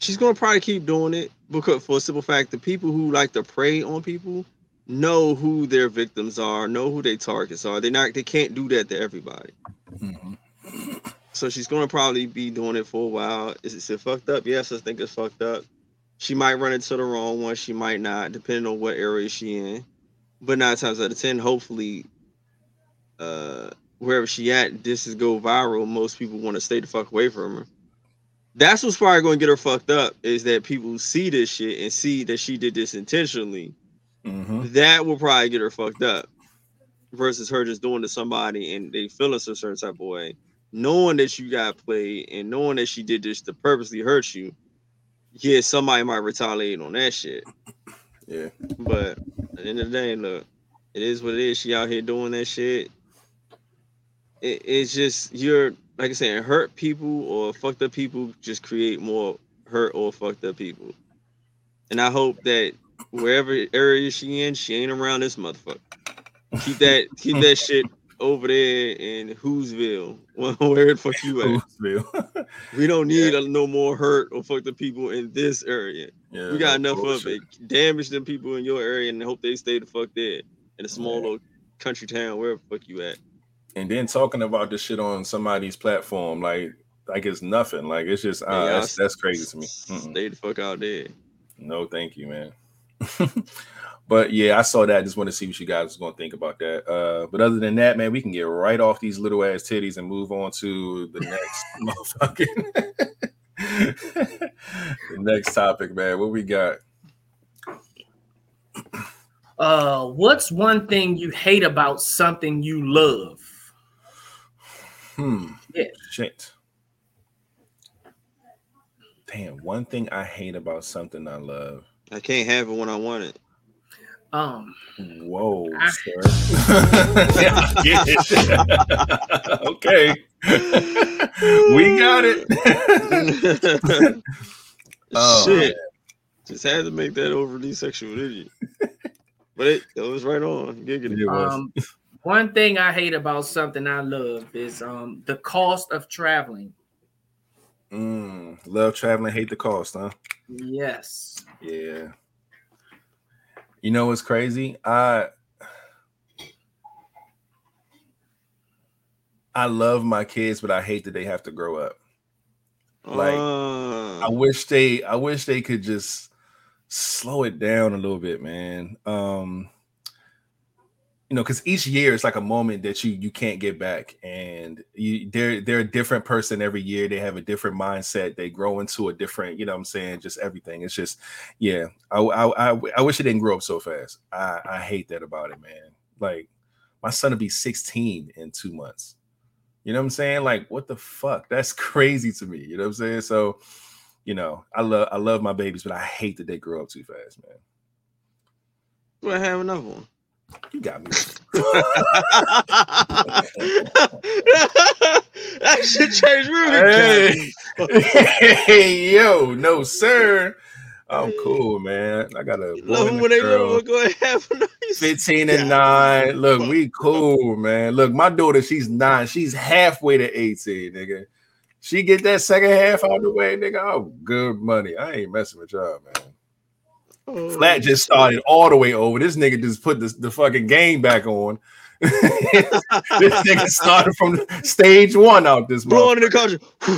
she's gonna probably keep doing it because for a simple fact, the people who like to prey on people know who their victims are, know who their targets are. They're not they can't do that to everybody. Mhm. So she's gonna probably be doing it for a while. Is it fucked up? Yes, I think it's fucked up. She might run into the wrong one, she might not, depending on what area she in. But nine times out of ten, hopefully, uh, wherever she at, this is go viral. Most people want to stay the fuck away from her. That's what's probably gonna get her fucked up is that people see this shit and see that she did this intentionally. Mhm. That will probably get her fucked up. Versus her just doing to somebody and they feeling some certain type of way, knowing that you got played and knowing that she did this to purposely hurt you. Yeah, somebody might retaliate on that shit. Yeah. But at the end of the day, look, it is what it is. She out here doing that shit. It, it's just you're like I said, hurt people or fucked up people just create more hurt or fucked up people. And I hope that wherever area she in, she ain't around this motherfucker. Keep that keep that shit over there in Whoville. Where the fuck you at? Whoville. We don't need no more hurt or fucked up people in this area. yeah, We got no enough of it. Damage them people in your area and hope they stay the fuck there in a small Yeah. little country town, wherever the fuck you at. And then talking about this shit on somebody's platform, like like it's nothing. Like it's just uh, Yeah, y'all that's, that's crazy to me. Mm-mm. Stay the fuck out there. No, thank you, man. but yeah, I saw that. Just want to see what you guys was gonna think about that. Uh, but other than that, man, we can get right off these little ass titties and move on to the next motherfucking the next topic, man. What we got? Uh, what's one thing you hate about something you love? Hmm. Yeah. Shit. Damn, one thing I hate about something I love. I can't have it when I want it. Um, Whoa, I- sir. Yeah, it. okay. we got it. Oh, Shit. Just had to make that overly sexual, did you? but it, it was right on. Giggity. It was. um, one thing I hate about something I love is um the cost of traveling. Mm, love traveling, hate the cost, huh? Yes. Yeah. You know what's crazy? I I love my kids, but I hate that they have to grow up. Like, Uh, I wish they I wish they could just slow it down a little bit, man. Um you know, because each year it's like a moment that you you can't get back, and you they're they're a different person every year. They have a different mindset. They grow into a different, you know, I'm saying, just everything. It's just, yeah. I I I, I wish it didn't grow up so fast. I I hate that about it, man. Like my son will be 16 in two months. You know what I'm saying? Like, what the fuck? That's crazy to me. You know what I'm saying? So, you know, I love I love my babies, but I hate that they grow up too fast, man. do I have another one? You got me. that shit changed really Hey, hey, yo, no, sir. I'm cool, man. I got a Love and them a when they little. Go ahead, 15 and 9. Look, we cool, man. Look, my daughter, she's nine. She's halfway to 18, nigga. She get that second half out the way, nigga. Oh, good money. I ain't messing with y'all, man. Oh, Flat just started all the way over. This nigga just put the, the fucking game back on. this nigga started from stage one out this month. blowing in the country.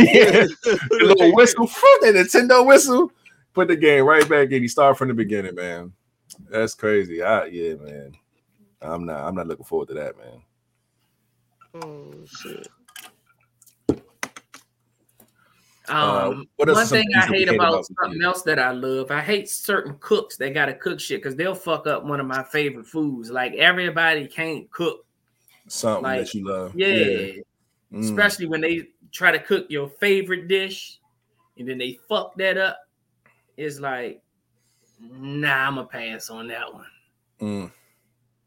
yeah. The little whistle, the Nintendo whistle. Put the game right back in. He started from the beginning, man. That's crazy. I yeah, man. I'm not. I'm not looking forward to that, man. Oh shit. Uh, Um, what one thing I hate about, about something else that I love, I hate certain cooks that gotta cook shit because they'll fuck up one of my favorite foods. Like everybody can't cook. Something like, that you love. Yeah. Mm. Especially when they try to cook your favorite dish and then they fuck that up. It's like, nah, I'm gonna pass on that one. Mm.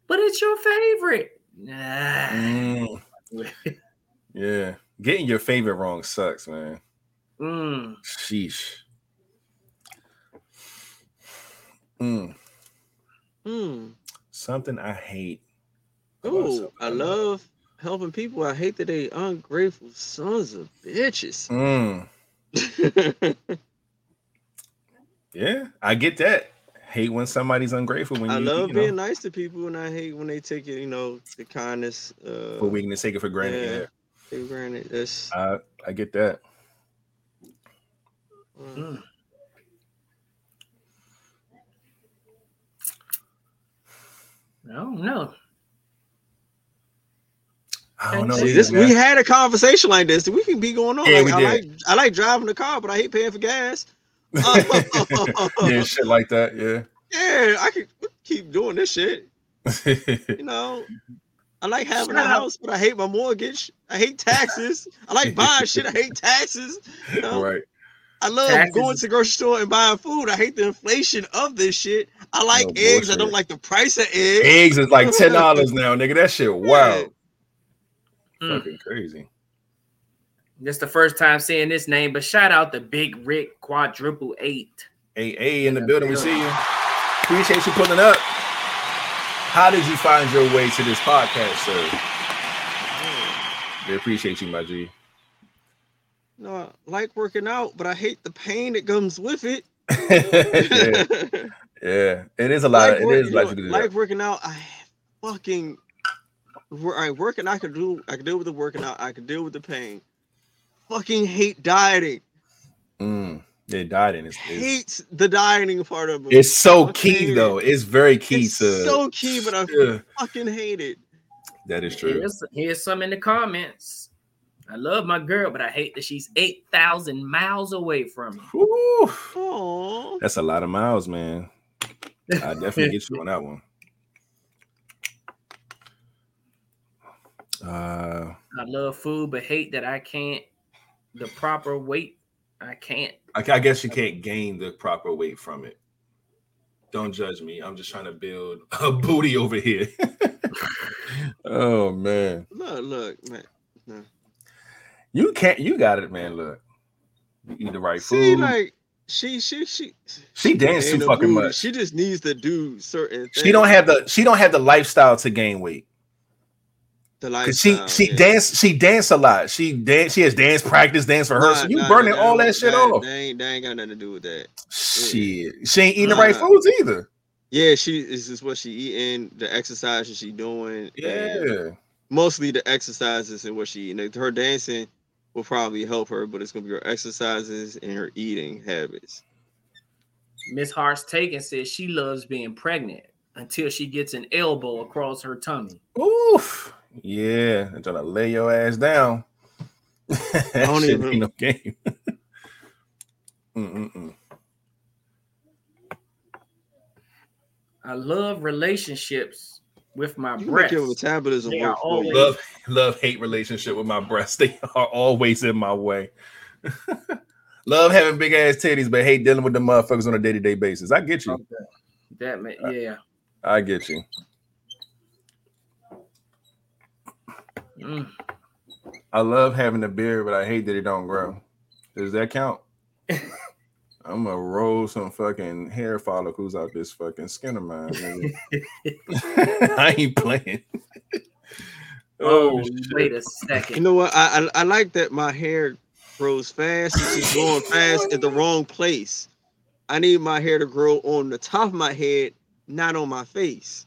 But it's your favorite. Nah. Mm. Yeah. Getting your favorite wrong sucks, man. Mm. Sheesh. Mm. Hmm. Something I hate. about Ooh, I love helping people. I hate that they ungrateful sons of bitches. Mm. Yeah, I get that. Hate when somebody's ungrateful when I you, love you know, being nice to people, and I hate when they take it, you know, the kindness uh, for weakness, take it for granted. Yeah. Yeah, for granted. That's I I get that. Mm. No, no. I don't know. See, See, this we had a conversation like this. We can be going on. Yeah, like, we I did. like I like driving the car, but I hate paying for gas. yeah, shit like that. yeah, Yeah, I could keep doing this shit. You know, I like having Shut a up. house, but I hate my mortgage. I hate taxes. I like buying shit. I hate taxes. You know? right. I love Taxes going to the grocery store and buying food. I hate the inflation of this shit. I like No eggs. I don't like the price of eggs. Eggs is like ten dollars now, nigga. That shit wow. Mm. Fucking crazy. This the first time seeing this name, but shout out to Big Rick Quadruple Eight. Hey, hey, in the building, we see you. Appreciate you pulling up. How did you find your way to this podcast, sir? We appreciate you, my G. No, I like working out, but I hate the pain that comes with it. yeah, yeah, it is a lot. like Of, it work- is you like know, like working out. I fucking wor- I working. I could do. I could deal with the working out. I could deal with the pain. Fucking hate dieting. Mm, yeah, dieting is, is the dieting part of it. it's so Fucking key though. It's very key It's to so key, but I Yeah, fucking hate it. that is true. Here's, here's some in the comments. I love my girl, but I hate that she's 8,000 miles away from me. Woo, Oh, that's a lot of miles, man. I definitely get you on that one. Uh, I love food, but hate that I can't the proper weight. I can't. I, I guess you can't gain the proper weight from it. Don't judge me. I'm just trying to build a booty over here. oh man, look, look, man. You can't. You got it, man. Look, you eat the right See, food. like she, she, she. she danced too fucking booty. much. She just needs to do certain. Things. She don't have the. She don't have the lifestyle to gain weight. the Cause she she yeah. dance she dance a lot. She dance she has dance practice dance for her. So you nah, burning nah, all nah, that shit off. They ain't, that ain't got nothing to do with that. Shit, she ain't eating the right foods either. Yeah, she is just what she eating, the exercises she doing. Yeah, mostly the exercises and what she eating. Her dancing will probably help her, but it's gonna be her exercises and her eating habits. Miss Hart's taken says she loves being pregnant until she gets an elbow across her tummy. oof, yeah. I'm trying to lay your ass down. that don't shit even- ain't no game. Mm-mm-mm. I love relationships with my You make breasts. your metabolism They work are always- Love love hate relationship with my breasts. They are always in my way. love having big ass titties, but hate dealing with the motherfuckers on a day to day basis. I get you. That ma- yeah. I get you. Mm. I love having a beard, but I hate that it don't grow. Does that count? I'm gonna roll some fucking hair follicles out this fucking skin of mine. I ain't playing. Oh, oh, wait a second. You know what? I, I I like that my hair grows fast. It's just growing fast at the wrong place. I need my hair to grow on the top of my head, not on my face.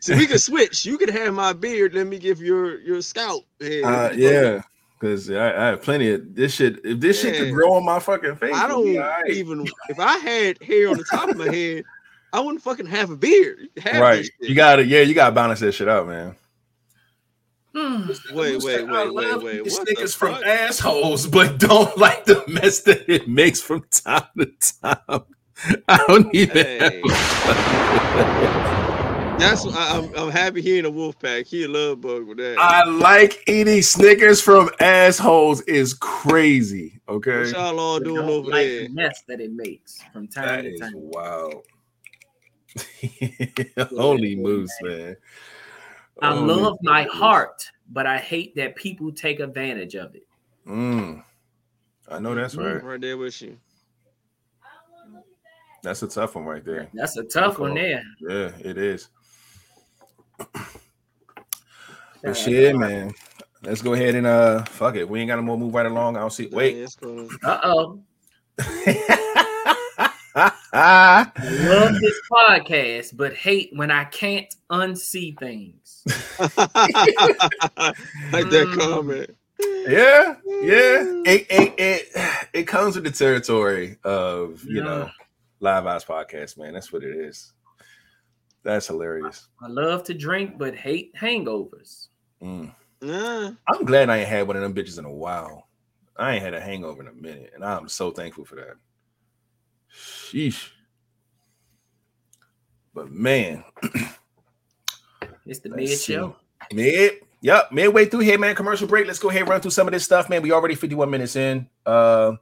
so we can switch. You can have my beard. Let me give your your scalp. uh, yeah, because I, I have plenty of this shit. If this shit could grow on my fucking face, I don't be all right. even. If I had hair on the top of my head, I wouldn't fucking have a beard. Have right. this shit. You gotta, yeah, you gotta balance that shit out, man. Hmm. Wait, wait, wait, wait, wait. these niggas from assholes, but don't like the mess that it makes from time to time. I don't even. Hey. That's I, I'm. I'm happy he in a wolf pack. He a love bug with that. I like eating Snickers from assholes is crazy. Okay, what y'all all doing don't over like there? the mess that it makes from time that to is time. wild. Holy moose, man. I Holy love my moose. heart, but I hate that people take advantage of it. Mm. I know that's right. Right there with you. That's a tough one right there. That's a tough one there. Yeah, it is. But shit, man. Let's go ahead and uh fuck it. We ain't got no more move right along. I don't see. Wait. Yeah, it's Uh oh. I love this podcast, but hate when I can't unsee things. like that Mm. comment. yeah, yeah. It, it it it comes with the territory of you know live eyes podcast, man. That's what it is. That's hilarious. I love to drink, but hate hangovers. Mm. Nah. I'm glad I ain't had one of them bitches in a while. I ain't had a hangover in a minute, and I'm so thankful for that. Sheesh. But man, It's the mid show. mid, yep, midway through here, man. Commercial break. Let's go ahead and run through some of this stuff, man. We already 51 minutes in. Uh,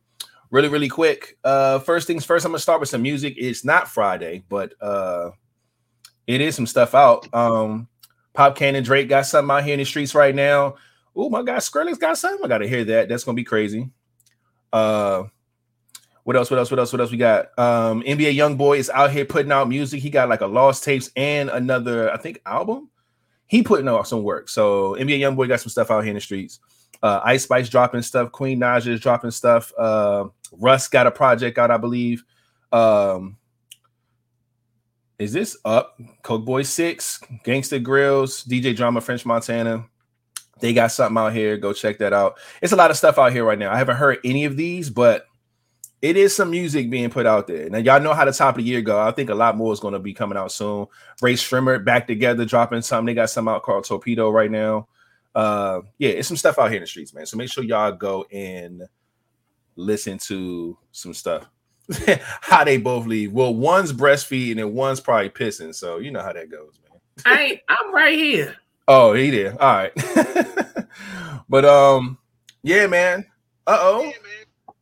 really, really quick. Uh, first things first, I'm gonna start with some music. It's not Friday, but uh, it is some stuff out. Um, Pop Cannon Drake got something out here in the streets right now. Oh my God, Skrillex got something. I gotta hear that. That's gonna be crazy. Uh, what else? What else? What else? What else we got? Um, NBA YoungBoy is out here putting out music. He got like a Lost Tapes and another, I think, album. He putting out some work. So NBA YoungBoy got some stuff out here in the streets. Uh, Ice Spice dropping stuff. Queen Naija is dropping stuff. Uh, Russ got a project out, I believe. Um, is this up? Coke Boy Six, Gangsta Grillz, DJ Drama, French Montana. They got something out here. Go check that out. It's a lot of stuff out here right now. I haven't heard any of these, but it is some music being put out there. Now, y'all know how the top of the year go. I think a lot more is going to be coming out soon. Rae Sremmurd back together, dropping something. They got something out called Torpedo right now. Uh, yeah, it's some stuff out here in the streets, man. So make sure y'all go and listen to some stuff. how they both leave. Well, one's breastfeeding and one's probably pissing. So you know how that goes, man. I I'm right here. Oh, he did. All right. but um, yeah, man. Uh oh.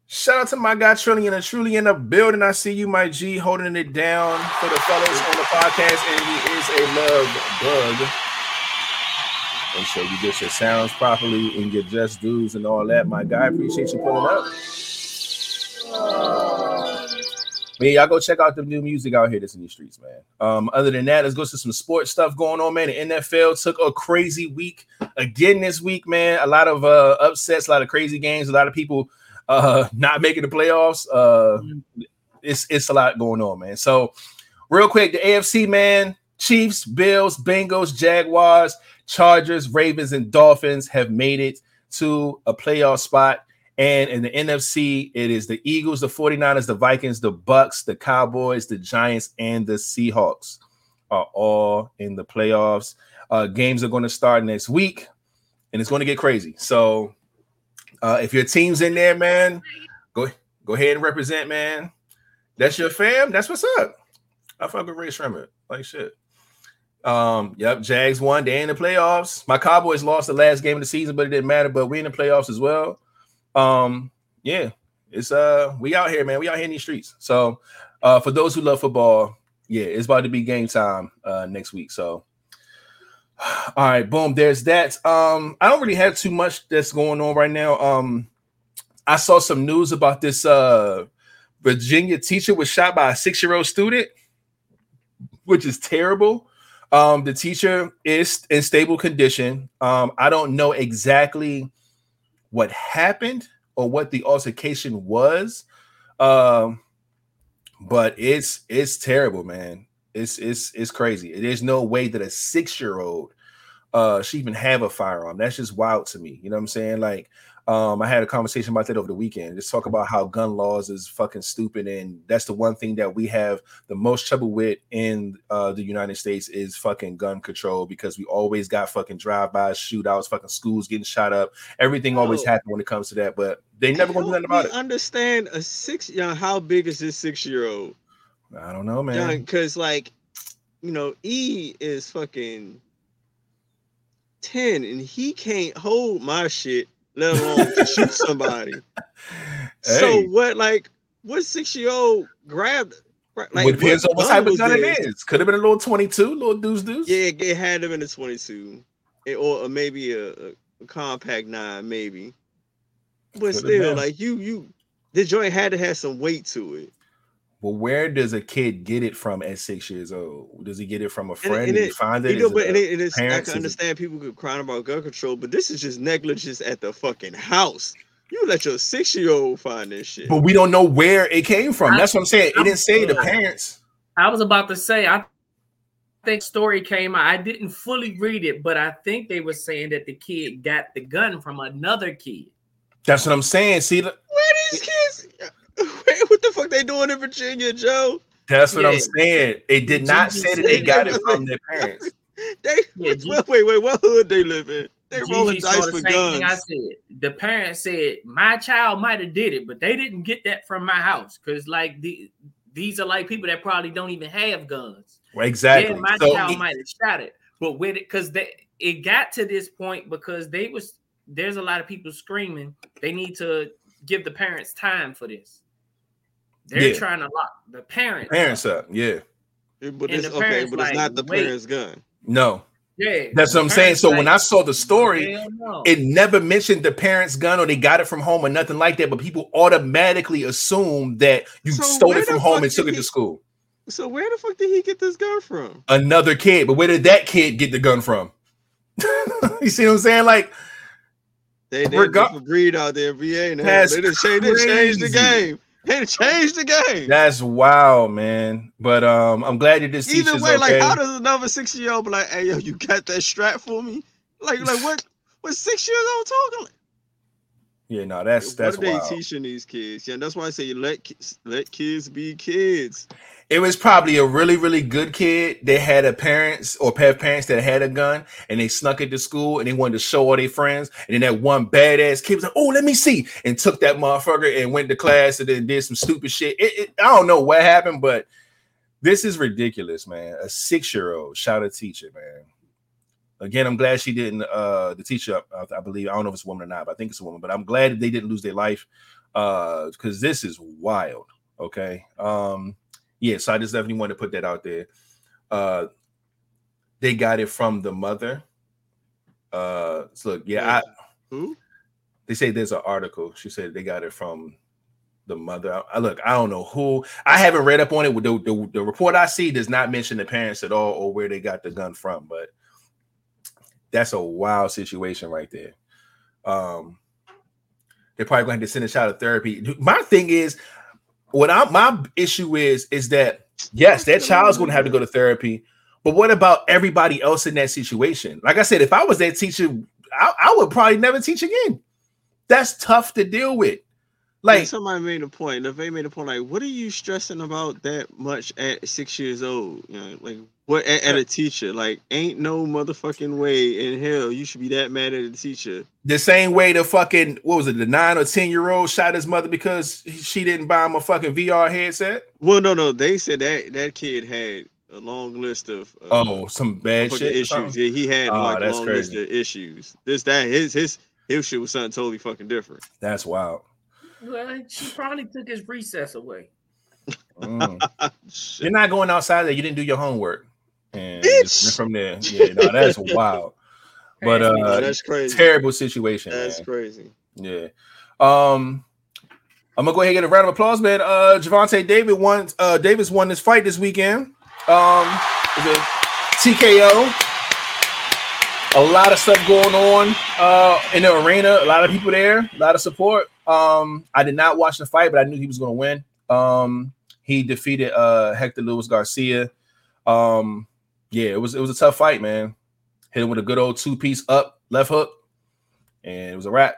Shout out to my guy Trillian and truly in the building. I see you, my G, holding it down for the fellas on the podcast, and he is a love bug. Make sure you get your sounds properly and your just dues and all that, my guy. Appreciate you pulling up. Man, y'all go check out the new music out here that's in the streets, man. Um, other than that, let's go to some sports stuff going on, man. The NFL took a crazy week again this week, man. A lot of uh upsets, a lot of crazy games, a lot of people uh not making the playoffs. Uh it's it's a lot going on, man. So real quick, the AFC man, Chiefs, Bills, Bengals, Jaguars, Chargers, Ravens, and Dolphins have made it to a playoff spot. And in the NFC, it is the Eagles, the 49ers, the Vikings, the Bucks, the Cowboys, the Giants, and the Seahawks are all in the playoffs. Uh, games are going to start next week, and it's going to get crazy. So, uh, if your team's in there, man, go go ahead and represent, man. That's your fam. That's what's up. I fuck with Rae Sremmurd. Like shit. Um, yep, Jags won. They in the playoffs. My Cowboys lost the last game of the season, but it didn't matter. But we in the playoffs as well. Um, yeah, it's uh we out here, man. We out here in these streets. So uh for those who love football, yeah, it's about to be game time uh next week. So all right, boom, there's that. Um, I don't really have too much that's going on right now. Um, I saw some news about this uh Virginia teacher was shot by a six-year-old student, which is terrible. Um, the teacher is in stable condition. Um, I don't know exactly what happened or what the altercation was. Um, but it's it's terrible, man. It's it's it's crazy. There's no way that a six-year-old uh should even have a firearm. That's just wild to me. You know what I'm saying? Like Um, I had a conversation about that over the weekend. Just talk about how gun laws is fucking stupid, and that's the one thing that we have the most trouble with in uh, the United States is fucking gun control because we always got fucking drive-bys, shootouts, fucking schools getting shot up. Everything always Oh. happens when it comes to that, but they never gonna do nothing about it. Understand a six? You know, how big is this six year old? I don't know, man. Because like, you know, E is fucking ten, and he can't hold my shit, let alone to shoot somebody. So what? Like, what six year old grabbed? Like, it depends on what type of gun it is. Could have been a little 22, little deuce deuce. Yeah, it, had him in the twenty two, or, maybe a, a, a compact nine, maybe. But Could've still, been. like you, you, the joint had to have some weight to it. Well, where does a kid get it from at six years old? Does he get it from a friend? and Did he it- find it? You know, Is but it and a- it, it is, I parents? can Is understand people could crying about gun control, but this is just negligence at the fucking house. You let your six year old find this shit. but we don't know where it came from. I- That's what I'm saying. It didn't say the parents. I was about to say, I think story came out. I didn't fully read it, but I think they were saying that the kid got the gun from another kid. That's what I'm saying. See, the- Where these kids? Wait, what the fuck they doing in Virginia, Joe? that's what I'm saying. It did not say that they got it from their parents. They Yeah, wait, wait, wait, wait, what hood they live in? They Gigi rolling dice the for same thing I said. The parents said my child might have did it, but they didn't get that from my house because like the, these are like people that probably don't even have guns. Well, exactly. Yeah, my So child it- might have shot it, but with it because they it got to this point because they was there's a lot of people screaming they need to give the parents time for this. They're Yeah. trying to lock the parents. parents up. Yeah. But And it's okay, parents but it's like, not the wait. parents' gun. No, Yeah, that's what I'm saying. parents So when I saw the story, no. it never mentioned the parents' gun or they got it from home or nothing like that. But people automatically assume that you So stole it from home and took did it to school. So where the fuck did he get this gun from? Another kid, but where did that kid get the gun from? you see what I'm saying? Like, They they Rega- different breed out there, VA. Now. That's They just changed, they changed the game. Done changed the game. that's wild, man. But um, I'm glad you this Either way, okay. like how does another six year old be like, "Hey, yo, you got that strap for me?" Like, like what? What six years old talking? Like, yeah, no, that's that's what are they wild. teaching these kids? Yeah, that's why I say let let kids be kids. It was probably a really, really good kid. They had a parents or have parents that had a gun and they snuck it to school and they wanted to show all their friends. And then that one badass kid was like, "Oh, let me see," and took that motherfucker and went to class and then did some stupid shit. It, it- I don't know what happened, but this is ridiculous, man. A six-year-old shot a teacher, man. Again, I'm glad she didn't. Uh, the teacher, I, I believe, I don't know if it's a woman or not, but I think it's a woman. But I'm glad they didn't lose their life, uh, because this is wild. Okay. Um, yeah, so I just definitely want to put that out there. Uh they got it from the mother. Uh so look, yeah, I, Who? they say there's an article. She said they got it from the mother. I, I- look, I don't know who. I haven't read up on it. The, the, the report I see does not mention the parents at all or where they got the gun from, but that's a wild situation right there. Um, they're probably going to to send a child to therapy. My thing is, what I my issue is, is that yes, that child's going to have to go to therapy, but what about everybody else in that situation? Like I said, if I was that teacher, I, I would probably never teach again. That's tough to deal with. Like Like, somebody made a point. LeVay made a point. Like, what are you stressing about that much at six years old? You know, like what at, at a teacher? Like, ain't no motherfucking way in hell you should be that mad at a teacher. the same way the fucking what was it, the nine or ten year old shot his mother because she didn't buy him a fucking VR headset. Well, no, no. They said that that kid had a long list of uh, Oh, some bad shit. issues. Yeah, he had Oh, like a long crazy. list of issues. This, that, his, his, his shit was something totally fucking different. That's wild. Well, she probably took his recess away. Mm. You're not going outside there. You didn't do your homework. And Bitch. from there, yeah, no, that's wild. But uh, that's crazy. terrible situation. That's man. crazy. Yeah. Um, I'm gonna go ahead and get a round of applause, man. Uh, Gervonta David won. Uh, Davis won this fight this weekend. Um, it TKO. A lot of stuff going on uh in the arena. A lot of people there. A lot of support. Um, I did not watch the fight, but I knew he was gonna win. Um, he defeated uh Hector Luis Garcia. Um, yeah, it was it was a tough fight, man. Hit him with a good old two piece up left hook, and it was a wrap.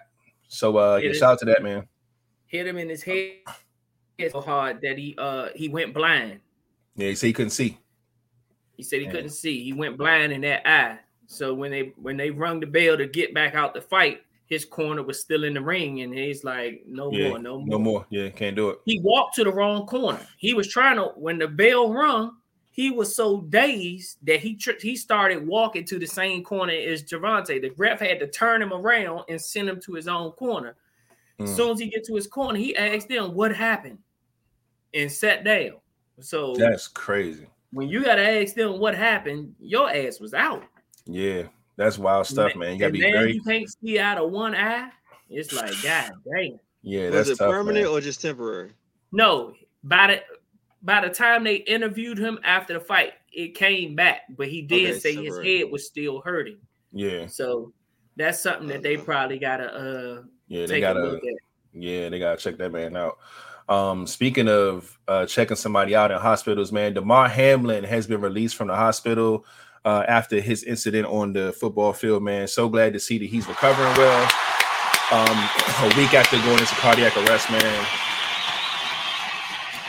So uh, yeah, shout out to that man. hit him in his head so hard that he uh he went blind. Yeah, he said he couldn't see. He said he Yeah. couldn't see. He went blind in that eye. So when they when they rung the bell to get back out the fight, his corner was still in the ring, and he's like, "No Yeah, more, no more, No more. Yeah, can't do it. He walked to the wrong corner. He was trying to when the bell rung. He was so dazed that he tr- he started walking to the same corner as Gervonta. The ref had to turn him around and send him to his own corner. As Mm. soon as he get to his corner, he asked them what happened and sat down. So That's crazy. when you gotta ask them what happened, your ass was out. Yeah, that's wild stuff, man. You gotta and be then very. you can't see out of one eye. It's like God damn. Yeah, Was that's it tough, permanent man. or just temporary? No, by the by the time they interviewed him after the fight, it came back, but he did Okay, say his head was still hurting. Yeah, So that's something that they probably gotta uh yeah, they take gotta. look at. Yeah, they gotta check that man out. Um, speaking of uh, checking somebody out in hospitals, man, Damar Hamlin has been released from the hospital uh, after his incident on the football field. Man, so glad to see that he's recovering well. Um, a week after going into cardiac arrest, man.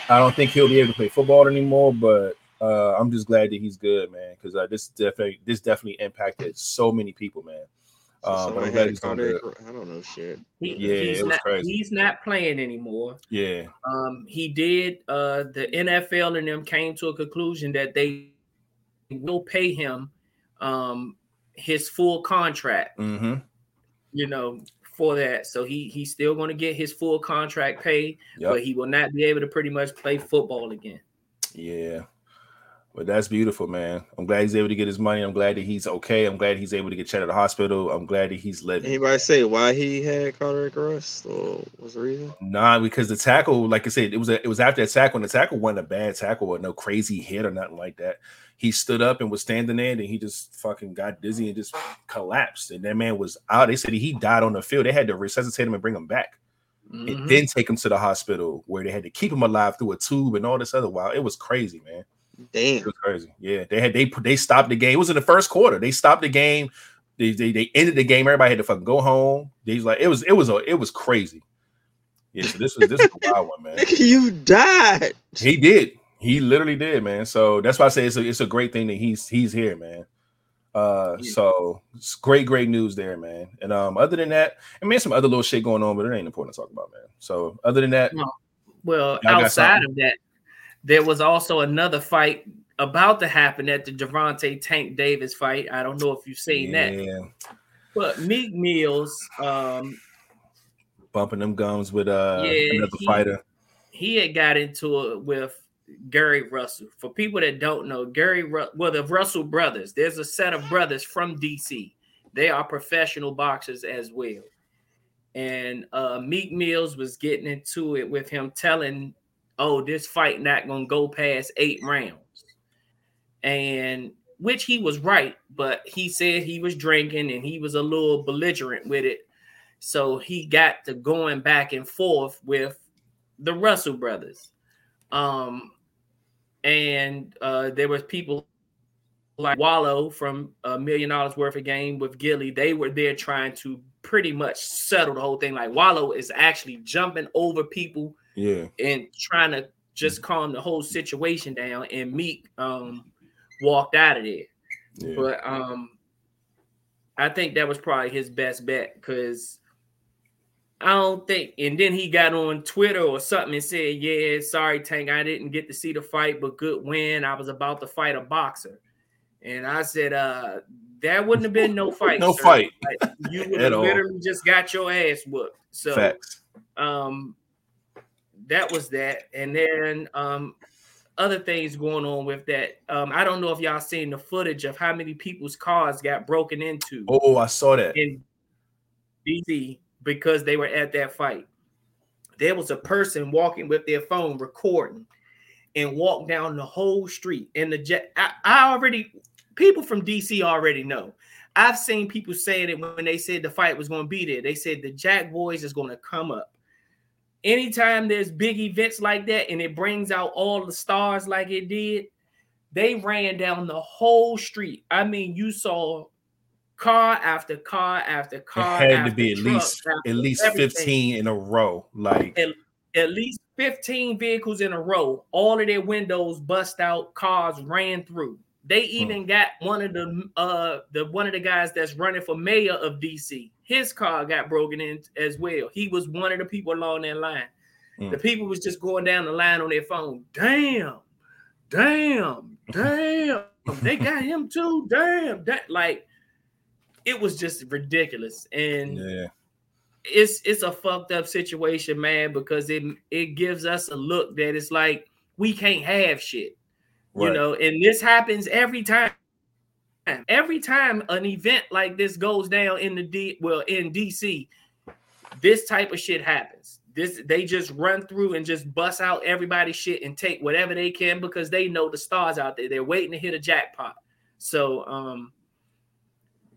I don't think he'll be able to play football anymore, but uh, I'm just glad that he's good, man, because uh, this definitely this definitely impacted so many people, man. So Um, but somebody I'm glad he's cardiac good. I don't know shit. He, Yeah, he's it was not crazy. he's not playing anymore. Yeah, Um, he did. Uh, the NFL and them came to a conclusion that they will pay him um his full contract. mm-hmm. You know, for that. So he he's still going to get his full contract paid, Yep. but he will not be able to pretty much play football again. Yeah. But that's beautiful, man. I'm glad he's able to get his money. I'm glad that he's okay. I'm glad he's able to get checked at the hospital. I'm glad that he's living. Anybody say why he had cardiac arrest or what's the reason? Nah, because the tackle, like I said, it was a, it was after that tackle, and the tackle wasn't a bad tackle or no crazy hit or nothing like that. He stood up and was standing there, and he just fucking got dizzy and just collapsed. And that man was out. They said he died on the field. They had to resuscitate him and bring him back, Mhm. and then take him to the hospital where they had to keep him alive through a tube and all this other while. It was crazy, man. It Damn. was crazy. Yeah, they had they they stopped the game. It was in the first quarter. They stopped the game. They they, they ended the game. Everybody had to fucking go home. They was like it was it was a it was crazy. Yeah, so this was this was a wild one, man. Nigga, you died. He did. He literally did, man. So that's why I say it's a it's a great thing that he's he's here, man. Uh, Yeah. so it's great, great news there, man. And um, other than that, I mean, some other little shit going on, but it ain't important to talk about, man. So other than that, Well, Y'all outside of that, there was also another fight about to happen at the Gervonta Tank Davis fight. I don't know if you've seen that, but Meek Mills, um, bumping them gums with uh Yeah, another he- fighter. he had got into it with Gary Russell. For people that don't know, Gary, Ru- well, the Russell brothers, there's a set of brothers from DC. They are professional boxers as well. And uh, Meek Mills was getting into it with him, telling, "Oh, this fight not gonna go past eight rounds," and which he was right, but he said he was drinking and he was a little belligerent with it. So he got to going back and forth with the Russell brothers. Um, and uh, there was people like Wallo from a million dollars worth of game with Gillie. They were there trying to pretty much settle the whole thing. Like Wallo is actually jumping over people Yeah, and trying to just calm the whole situation down. And Meek um, walked out of there. yeah. But um, I think that was probably his best bet because I don't think. And then he got on Twitter or something and said, "Yeah, sorry, Tank, I didn't get to see the fight, but good win. I was about to fight a boxer." And I said, "Uh, that wouldn't have been no fight. No sir. fight. Like, you would have all. literally just got your ass whooped." So Facts. um that was that. And then um other things going on with that. Um i don't know if y'all seen the footage of how many people's cars got broken into Oh, I saw that. in dc because they were at that fight. There was a person walking with their phone recording and walked down the whole street and the jet. I, I already people from dc already know. I've seen people saying it when they said the fight was going to be there. They said the jack boys is going to come up anytime there's big events like that and it brings out all the stars like it did, they ran down the whole street. I mean, you saw car after car after It car. had to be at least at least everything. 15 in a row. Like At, at least 15 vehicles in a row. All of their windows bust out, cars ran through. They Hmm. even got one of the uh the one of the guys that's running for mayor of DC. His car got broken in as well. He was one of the people along that line. Hmm. The people was just going down the line on their phone. Damn, damn, damn. they got him too. Damn, that like it was just ridiculous. And yeah, it's it's a fucked up situation, man, because it it gives us a look that it's like we can't have shit, you know, and this happens every time. Every time an event like this goes down in the D well in DC, this type of shit happens. This they just run through and just bust out everybody's shit and take whatever they can because they know the stars out there. They're waiting to hit a jackpot. So um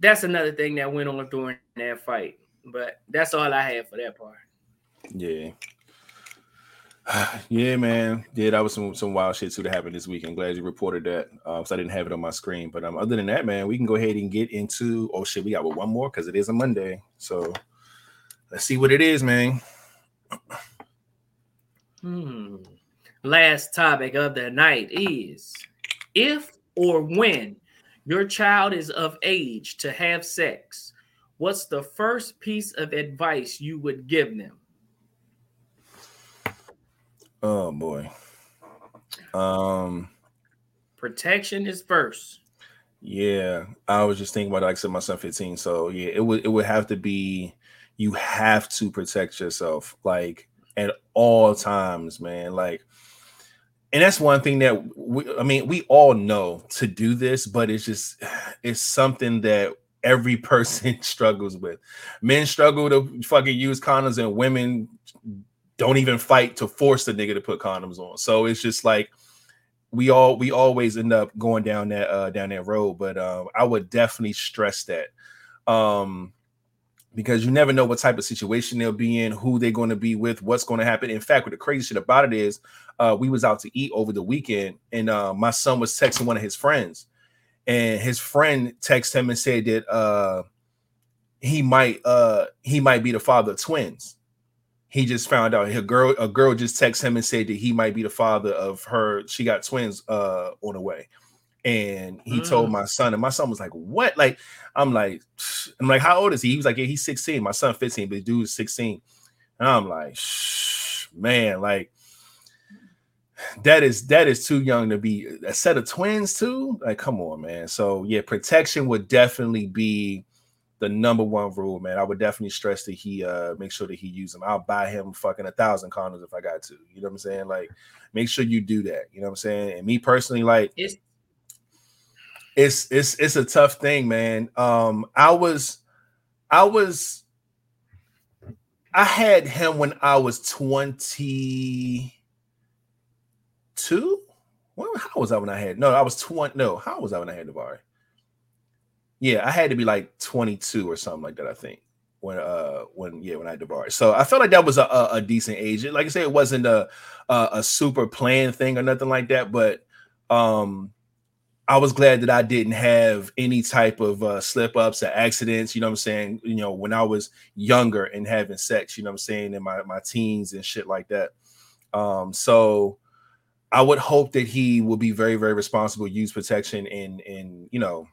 that's another thing that went on during that fight. But that's all I had for that part. Yeah. Yeah, man. Yeah, that was some some wild shit too that happened this week. I'm glad you reported that. Because I didn't have it on my screen. But um, other than that, man, we can go ahead and get into oh shit, we got one more because it is a Monday. So let's see what it is, man. Hmm. Last topic of the night is if or when your child is of age to have sex, what's the first piece of advice you would give them? Oh boy. Um Protection is first. Yeah, I was just thinking about like I said, my son 15. So yeah, it would it would have to be you have to protect yourself like at all times, man. Like, and that's one thing that we, I mean, we all know to do this, but it's just it's something that every person struggles with. Men struggle to fucking use condoms, and women don't even fight to force the nigga to put condoms on. So it's just like we all we always end up going down that uh down that road but um i would definitely stress that um because you never know what type of situation they'll be in who they're going to be with what's going to happen in fact what the crazy shit about it is uh we was out to eat over the weekend and uh my son was texting one of his friends and his friend texted him and said that uh he might uh he might be the father of twins he just found out. A girl a girl just texted him and said that he might be the father of her. She got twins uh on the way. And he told Mm. my son and my son was like what? Like i'm like i'm like how old is he? He was like yeah he's 16 my son 15 but the dude is 16 and i'm like man like that is that is too young to be a set of twins too? Like come on man. So yeah protection would definitely be the number one rule, man. I would definitely stress that he uh make sure that he use them. I'll buy him fucking a thousand condoms if I got to. You know what I'm saying? Like, make sure you do that. You know what I'm saying? And me personally, like, It's it's it's it's a tough thing, man. Um, I was, I was, I had him when I was 22. Well, how was I when I had? No, I was 20. No, how was I when I had Navarre? Yeah, I had to be like 22 or something like that. I think when uh when yeah when I Navarre. So I felt like that was a, a, a decent age. Like I said, it wasn't a, a a super planned thing or nothing like that, but um I was glad that I didn't have any type of uh, slip ups or accidents. You know what I'm saying? You know, when I was younger and having sex, you know what I'm saying, in my, my teens and shit like that. Um, so I would hope that he will be very, very responsible, use protection and, and, you know,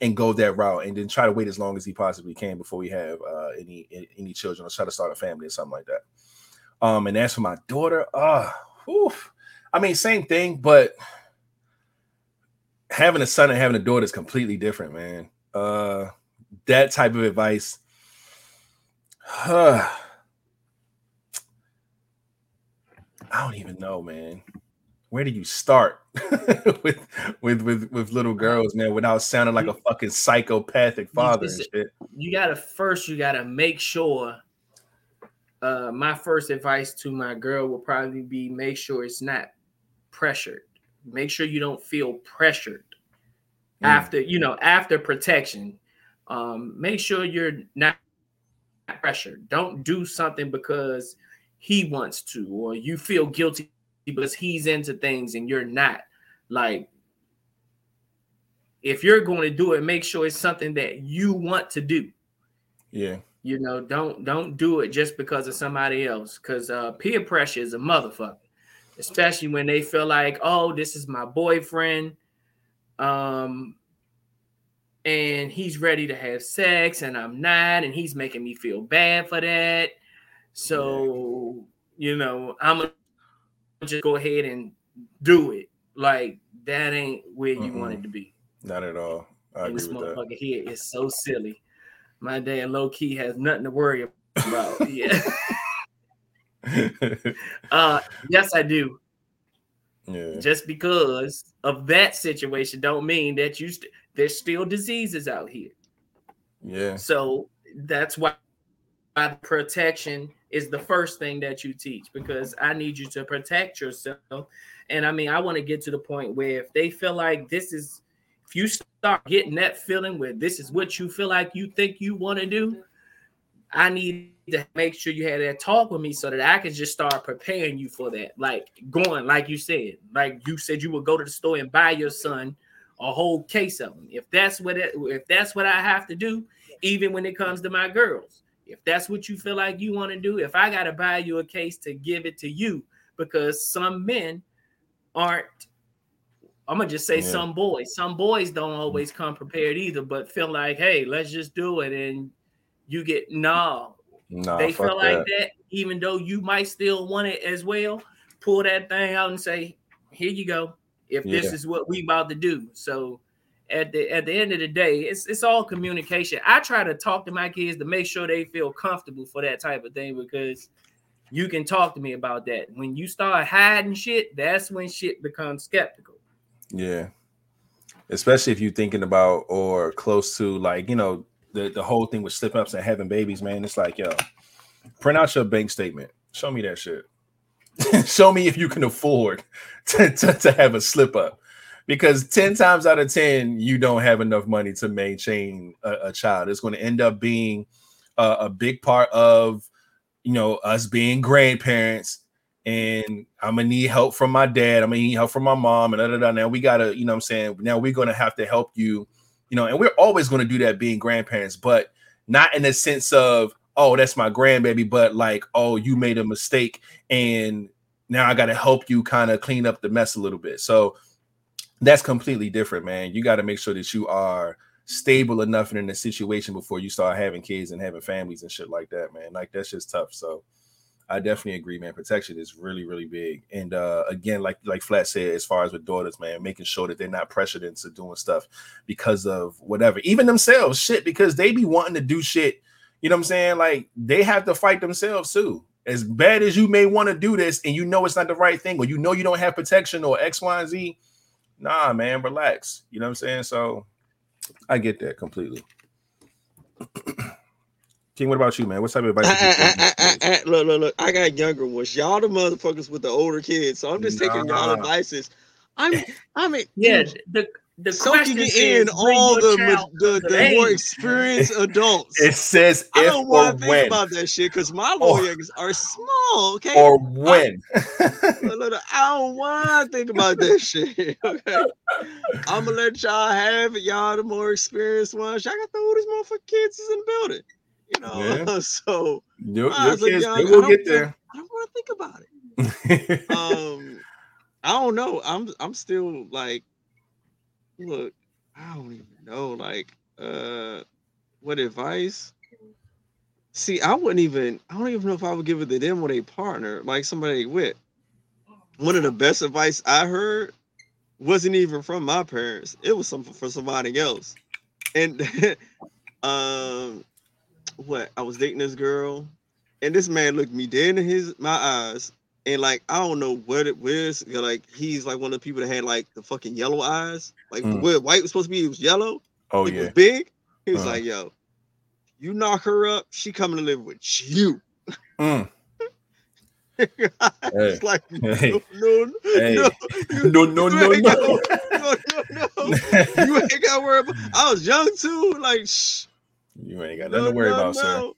and go that route and then try to wait as long as he possibly can before we have uh, any, any children or try to start a family or something like that. Um, and as for my daughter, uh, I mean, same thing, but having a son and having a daughter is completely different, man. Uh, that type of advice. Uh, I don't even know, man. Where do you start with with with with little girls, man, without sounding like a fucking psychopathic father just- shit? you gotta first you gotta make sure uh my first advice to my girl will probably be make sure it's not pressured make sure you don't feel pressured Mm. after you know after protection um make sure you're not pressured don't do something because he wants to or you feel guilty because he's into things and you're not like if you're going to do it, make sure it's something that you want to do. Yeah. You know, don't don't do it just because of somebody else. Because uh, peer pressure is a motherfucker, especially when they feel like, oh, this is my boyfriend, um, and he's ready to have sex, and I'm not, and he's making me feel bad for that. So you know, I'm just go ahead and do it. Like that ain't where you want it to be. Not at all. I and this agree with that. motherfucker here is so silly. My dad low key has nothing to worry about. yeah. uh yes, I do. yeah. Just because of that situation don't mean that you st- there's still diseases out here. Yeah. So that's why why protection is the first thing that you teach because I need you to protect yourself. And I mean, I want to get to the point where if they feel like this is, if you start getting that feeling where this is what you feel like you think you want to do, I need to make sure you had that talk with me so that I can just start preparing you for that. Like going, like you said, like you said, you would go to the store and buy your son a whole case of them. If that's what it, if that's what I have to do, even when it comes to my girls, if that's what you feel like you want to do, if I got to buy you a case to give it to you, because some men aren't. I'm gonna just say Yeah. some boys. Some boys don't always come prepared either, but feel like, hey, let's just do it, and you get no. Nah, they feel like that. that, even though you might still want it as well. Pull that thing out and say, "Here you go. If this is what we about to do." So, at the at the end of the day, it's it's all communication. I try to talk to my kids to make sure they feel comfortable for that type of thing because you can talk to me about that. When you start hiding shit, that's when shit becomes skeptical. Yeah. Especially if you're thinking about or close to like, you know, the, the whole thing with slip ups and having babies, man. It's like, yo, print out your bank statement. Show me that shit. Show me if you can afford to, to, to have a slip up. Because 10 times out of 10, you don't have enough money to maintain a, a child. It's going to end up being a, a big part of, you know, us being grandparents and I'm gonna need help from my dad. I'm gonna need help from my mom, and da, da, da. now we gotta, you know, I'm saying now we're gonna have to help you, you know, and we're always gonna do that being grandparents, but not in the sense of oh that's my grandbaby, but like oh you made a mistake and now I gotta help you kind of clean up the mess a little bit. So that's completely different, man. You got to make sure that you are stable enough in a situation before you start having kids and having families and shit like that, man. Like that's just tough. So I definitely agree, man. Protection is really, really big. And uh again, like like Flat said, as far as with daughters, man, making sure that they're not pressured into doing stuff because of whatever, even themselves, shit, because they be wanting to do shit. You know what I'm saying? Like they have to fight themselves too. As bad as you may want to do this, and you know it's not the right thing, or you know you don't have protection or X, Y, and Z. Nah, man, relax. You know what I'm saying? So I get that completely. King, what about you, man? What type of advice? I- I- I- these I- I- look, look, look. I got younger ones. Y'all the motherfuckers with the older kids. So I'm just taking y'all advices. I'm, I mean, Yeah, the the soaking question in is, all your the child the, the more experienced adults. It says I if don't or want to think when about that shit because my Or- lawyers are small. Okay, or when. Look, look, look, I don't want to think about that shit. Okay, I'm gonna let y'all have it. Y'all the more experienced ones. Y'all got the oldest motherfucking kids is in the building. You know, so your, I your was like, kids, young, they I will don't get think- there. I don't want to think about it. um I don't know. I'm I'm still like look, I don't even know like uh what advice? See, I wouldn't even I don't even know if I would give it to them with a partner, like somebody with. One of the best advice I heard wasn't even from my parents. It was something for somebody else. And um what I was dating this girl and this man looked me dead in his my eyes and like I don't know what it was. you know, Like he's like one of the people that had like the fucking yellow eyes. Like Mm. where white was supposed to be, it was yellow. oh It yeah. was big. He was Uh-huh. like, yo, you knock her up, she coming to live with you. Mm. it's like Hey. no, no, Hey. no, you- No, no, no, no. gotta- no, no, no. You ain't got to worry about. I was young too. Like, shh. You ain't got nothing to worry about, sir.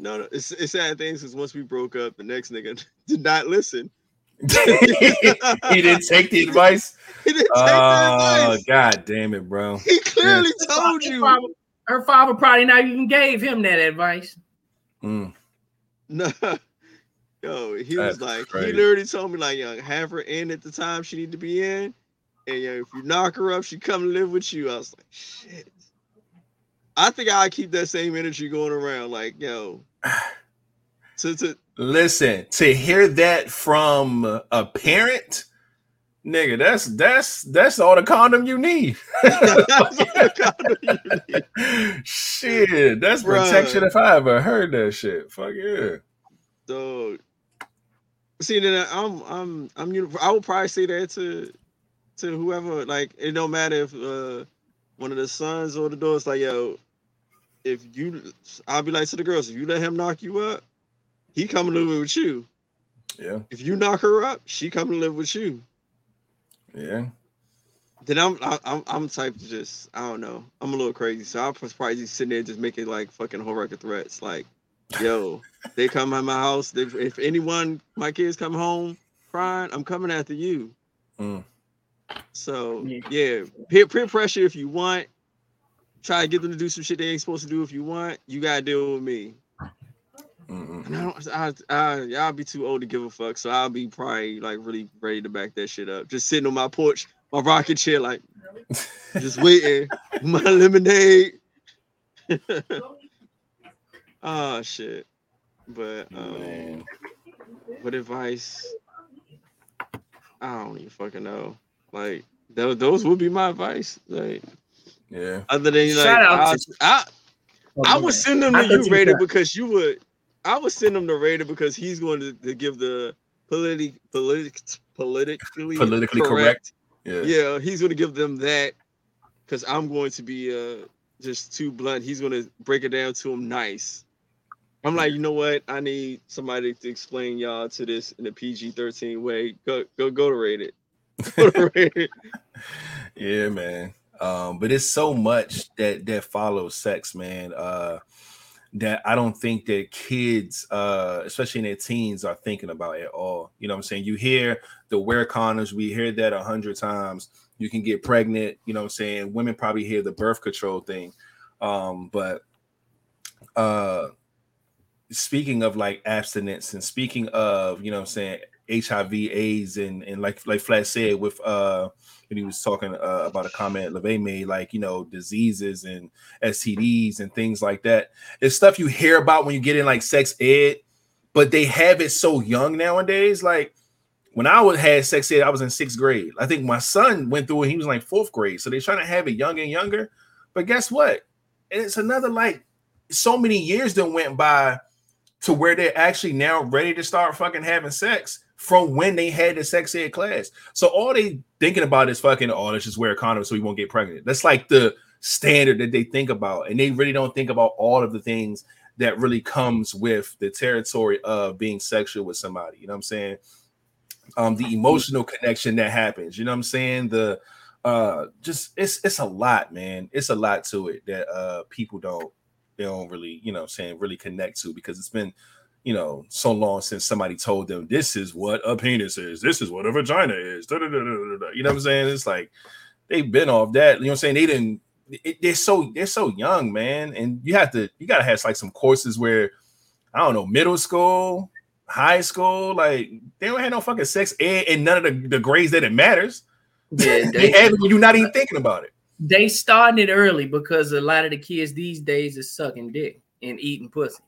No, no, it's it's sad things because once we broke up, the next nigga did not listen. he didn't take the advice. He didn't take Oh, the advice. god damn it, bro. He clearly told Her you. father, her father probably not even gave him that advice. Mm, No. Yo, he That's was like, crazy. he literally told me like, yo, have her in at the time she need to be in, and yo, if you knock her up, she come live with you. I was like, shit. I think I keep that same energy going around. Like, yo, to to Listen, to hear that from a parent, nigga, that's that's that's all the condom you need. shit, that's Bruh. protection if I ever heard that shit. Fuck yeah. So, see, then I'm, I'm, I'm. I would probably say that to, to whoever. Like, it don't matter if uh, one of the sons or the daughters. Like, yo, if you, I'll be like to the girls, if you let him knock you up, he come and live with you. Yeah, If you knock her up, she come and live with you. yeah. Then I'm, I, I'm, I'm type to just, I don't know. I'm a little crazy, so I'll probably just sitting there just making like fucking whole record threats. Like, yo, they come at my house. They, if anyone, my kids come home crying, I'm coming after you. Mm. So Yeah. yeah, peer, peer pressure if you want. Try to get them to do some shit they ain't supposed to do if you want. You gotta deal with me. Mm-mm. And I don't, I, I, y'all be too old to give a fuck. So I'll be probably like really ready to back that shit up. Just sitting on my porch, my rocking chair, like just waiting. my lemonade. oh shit. But um, Man. what advice? I don't even fucking know. Like those, those would be my advice. Like Yeah. other than like, Shout out I, to- I, I would send them to you, you Raider, because you would. I would send him to Raider because he's going to, to give the politic, politic, politically Politically correct. Yeah. Yeah, he's going to give them that because I'm going to be uh just too blunt. He's going to break it down to him nice. I'm like, you know what? I need somebody to explain y'all to this in a PG-13 way. Go, go, go to Raider. Go to Raider. Yeah, man. Um, but it's so much that that follows sex, man. Uh that I don't think that kids, uh, especially in their teens, are thinking about at all. You know what I'm saying? You hear the wear condoms, we hear that a hundred times. You can get pregnant, you know what I'm saying? Women probably hear the birth control thing. Um, but uh speaking of like abstinence and speaking of, you know what I'm saying, HIV, AIDS, and and like like Flat said with uh when he was talking uh, about a comment LeVay made, like you know, diseases and STDs and things like that. It's stuff you hear about when you get in like sex ed, but they have it so young nowadays. Like when I was had sex ed, I was in sixth grade. I think my son went through it, he was like fourth grade. So they're trying to have it young and younger. But guess what? It's another like so many years that went by to where they're actually now ready to start fucking having sex from when they had the sex ed class. So all they thinking about is fucking, oh, let's just wear a condom so we won't get pregnant. That's like the standard that they think about. And they really don't think about all of the things that really comes with the territory of being sexual with somebody. You know what I'm saying? Um, the emotional connection that happens, you know what I'm saying? The uh just it's it's a lot, man. It's a lot to it that uh people don't they don't really, you know, what I'm saying really connect to because it's been you know, so long since somebody told them this is what a penis is, this is what a vagina is. da, da, da. You know what I'm saying? It's like they've been off that. You know what I'm saying? They didn't. It, they're so they're so young, man, and you have to you gotta have like some courses where I don't know, middle school, high school, like they don't have no fucking sex ed and none of the, the grades that it matters. Yeah, They have it when you're not even thinking about it. they starting it early because a lot of the kids these days is sucking dick and eating pussy.